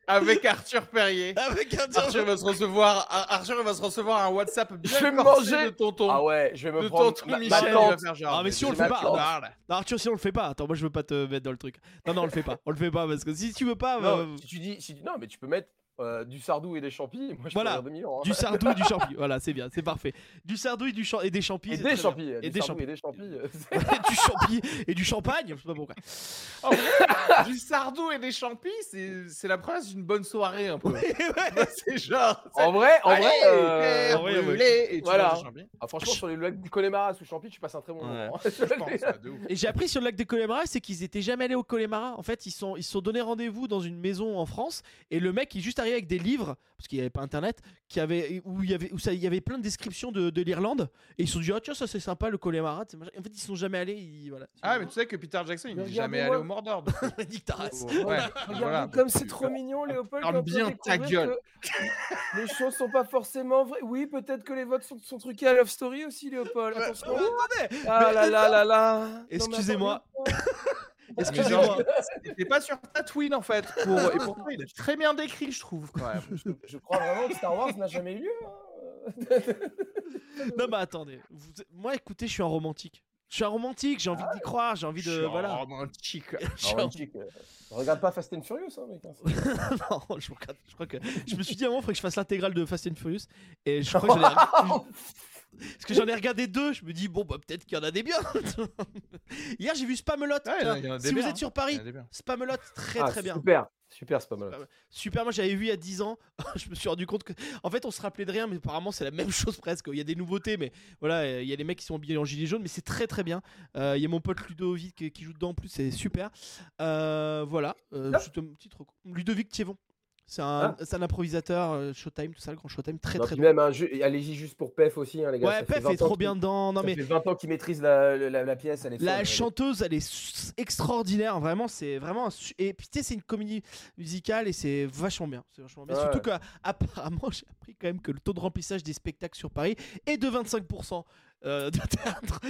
Avec Arthur Perrier. avec un Arthur va se recevoir, Ar- Arthur va se recevoir un WhatsApp bien Je vais manger. de tonton. Ah ouais, je vais me de prendre. tonton ma- Michel, il tante. va faire genre. Ah, mais si on le fait pas. Non, Arthur, si on le fait pas. Attends, moi je veux pas te mettre dans le truc. Non, non, on le fait pas. On le fait pas parce que si tu veux pas. Non, euh, si tu dis, si tu- non, mais tu peux mettre euh, du sardou et des champis. Moi, je Voilà. peux dire 2 millions. hein. Du sardou et du champi. Voilà, c'est bien, c'est parfait. Du sardou et, du champ et des champis. Et c'est des champis. Et des champis. Et des champis. euh, du champi et du champagne. Je sais pas pourquoi. En vrai, du sardou et des champis, c'est c'est la preuve d'une bonne soirée un peu. Ouais, c'est genre. En vrai, en Allez, vrai. euh, en vrai, ouais. et tu Voilà. ah, franchement, sur les lacs du Connemara sous Champy, tu passes un très bon Ouais. moment. hein. Je pense, ouais, de ouf. Et j'ai appris sur le lac des Connemara, c'est qu'ils étaient jamais allés au Connemara. En fait, ils sont ils se sont donné rendez-vous dans une maison en France et le mec il juste arrivé avec des livres parce qu'il n'y avait pas internet, qui avait où il y avait où ça il y avait plein de descriptions de, de l'Irlande et ils se sont dit ah tiens ça c'est sympa le Connemara. En fait, ils sont jamais allés. ils- voilà. Ah, mais tu sais que Peter Jackson, il n'est jamais allé au Mordor. donc. Nique ta race. Ouais, voilà. Regarde comme c'est trop mignon, Léopold. On bien ta gueule. Les choses sont pas forcément vraies. Oui, peut-être que les votes sont, sont truqués à Love Story aussi, Léopold. Attention. Ah là là là là. Excusez-moi. Excusez-moi. C'était pas sur Tatooine en fait. Pour... Et pourtant, il est très bien décrit, je trouve, quand même. Je, je crois vraiment que Star Wars n'a jamais eu lieu. hein. Non mais attendez. Vous- Moi écoutez, je suis un romantique. Je suis un romantique. J'ai envie d'y croire. J'ai envie Je de suis voilà. romantique. Je suis un- Romantique, euh, Regarde pas Fast and Furious, hein, mec. non, je, regarde- je crois que je me suis dit à un moment, il faudrait que je fasse l'intégrale de Fast and Furious. Et je crois que j'en ai, parce que j'en ai regardé deux. Je me dis, bon, bah, peut-être qu'il y en a des biens. Hier, j'ai vu Spamelot. Ouais, il y en a- il y en a des si vous biens, êtes sur Il Paris, y en a des biens. Spamelot, très Ah, très bien. Super, super, c'est pas mal. Super, moi j'avais vu il y a 10 ans. je me suis rendu compte que. En fait, on se rappelait de rien, mais apparemment, c'est la même chose presque. Il y a des nouveautés, mais voilà, euh, il y a des mecs qui sont habillés en gilet jaune, mais c'est très très bien. Euh, Il y a mon pote Ludovic qui, qui joue dedans en plus, c'est super. Euh, voilà, euh, juste un petit truc. Ludovic Thievon. C'est un, c'est un improvisateur, euh, Showtime, tout ça, le grand Showtime, très Non, très bon. même, un jeu- allez-y juste pour Pef aussi, hein, les gars. Ouais, Pef 20 est trop bien dedans. Non, ça mais fait 20 ans qu'il maîtrise la, la, la pièce. Elle est la folle, chanteuse, elle est extraordinaire. Vraiment, c'est vraiment. un Et puis, tu sais, c'est une comédie musicale et c'est vachement bien. C'est vachement bien. Surtout qu'apparemment, j'ai appris quand même que le taux de remplissage des spectacles sur Paris est de 25% euh, de théâtre.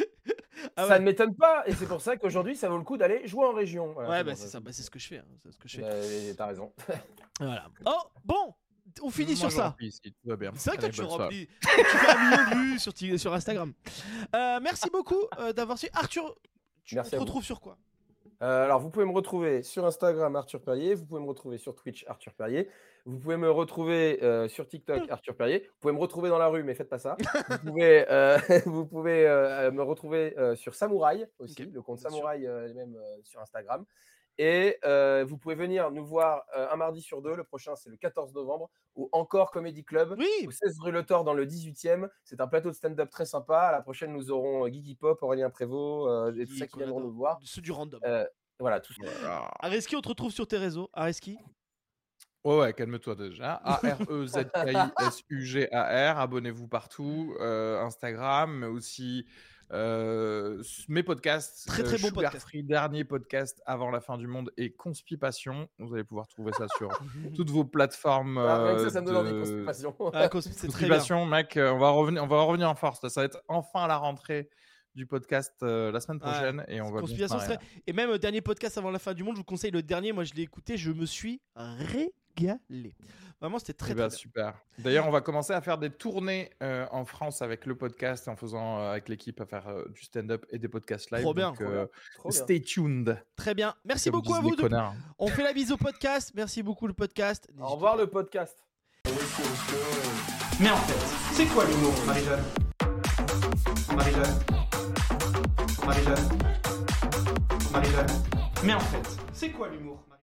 Ah Ça ne m'étonne pas, et c'est pour ça qu'aujourd'hui, ça vaut le coup d'aller jouer en région. Voilà, Ouais, c'est bah, c'est ça, bah, c'est ce que je fais. hein, c'est ce que je fais. Euh, T'as raison. Voilà. Oh, bon, on finit Moi, sur ça. C'est vrai que toi, tu remplis. tu fais un million de vues sur, sur Instagram. Euh, merci beaucoup euh, d'avoir suivi. Arthur, tu te retrouves sur quoi? Euh, alors, vous pouvez me retrouver sur Instagram Arthur Perrier, vous pouvez me retrouver sur Twitch Arthur Perrier, vous pouvez me retrouver euh, sur TikTok Arthur Perrier, vous pouvez me retrouver dans la rue, mais faites pas ça. vous pouvez, euh, vous pouvez me retrouver sur Samouraï aussi, le compte. Samouraï même sur Instagram. Et euh, vous pouvez venir nous voir euh, un mardi sur deux. Le prochain, c'est le 14 novembre, au Encore Comedy Club. Oui, au 16 rue Le Thor dans le 18e. C'est un plateau de stand-up très sympa. À la prochaine, nous aurons euh, Guigui Pop, Aurélien Prévost euh, et tout ça qui viendront nous voir. ceux du random. Euh, Voilà, tout. Areski, on te retrouve sur tes réseaux. Areski Ouais, ouais, calme-toi déjà. E A-R-E-Z-K-I-S-U-G-A-R. Abonnez-vous partout. euh, Instagram, mais aussi euh, mes podcasts. Très, très bon Sugar podcast. Free, dernier podcast avant la fin du monde et Conspipation. Vous allez pouvoir trouver ça sur toutes vos plateformes. Ah, que euh, ça, ça me donne envie, de- constipation. Ah, cons- C'est très bien. Constipation, mec, euh, on va revenir, on va revenir en force. là. Ça va être enfin la rentrée du podcast euh, la semaine Ouais, prochaine et on va bien se Conspiration marrer, serait- Et même euh, dernier podcast avant la fin du monde, je vous conseille le dernier. Moi, je l'ai écouté, je me suis régalé. Vraiment, c'était très, Eh ben, très bien. super. D'ailleurs, on va commencer à faire des tournées euh, en France avec le podcast, en faisant euh, avec l'équipe à faire euh, du stand-up et des podcasts live. Trop bien, donc, trop euh, Trop bien. stay tuned. Très bien. Merci comme beaucoup à vous. connards. On fait la bise au podcast. Merci beaucoup le podcast. Au revoir le podcast. Mais en fait, c'est quoi l'humour, Marie-Jeanne? Marie-Jeanne? Marie-Jeanne? Marie-Jeanne? Mais en fait, c'est quoi l'humour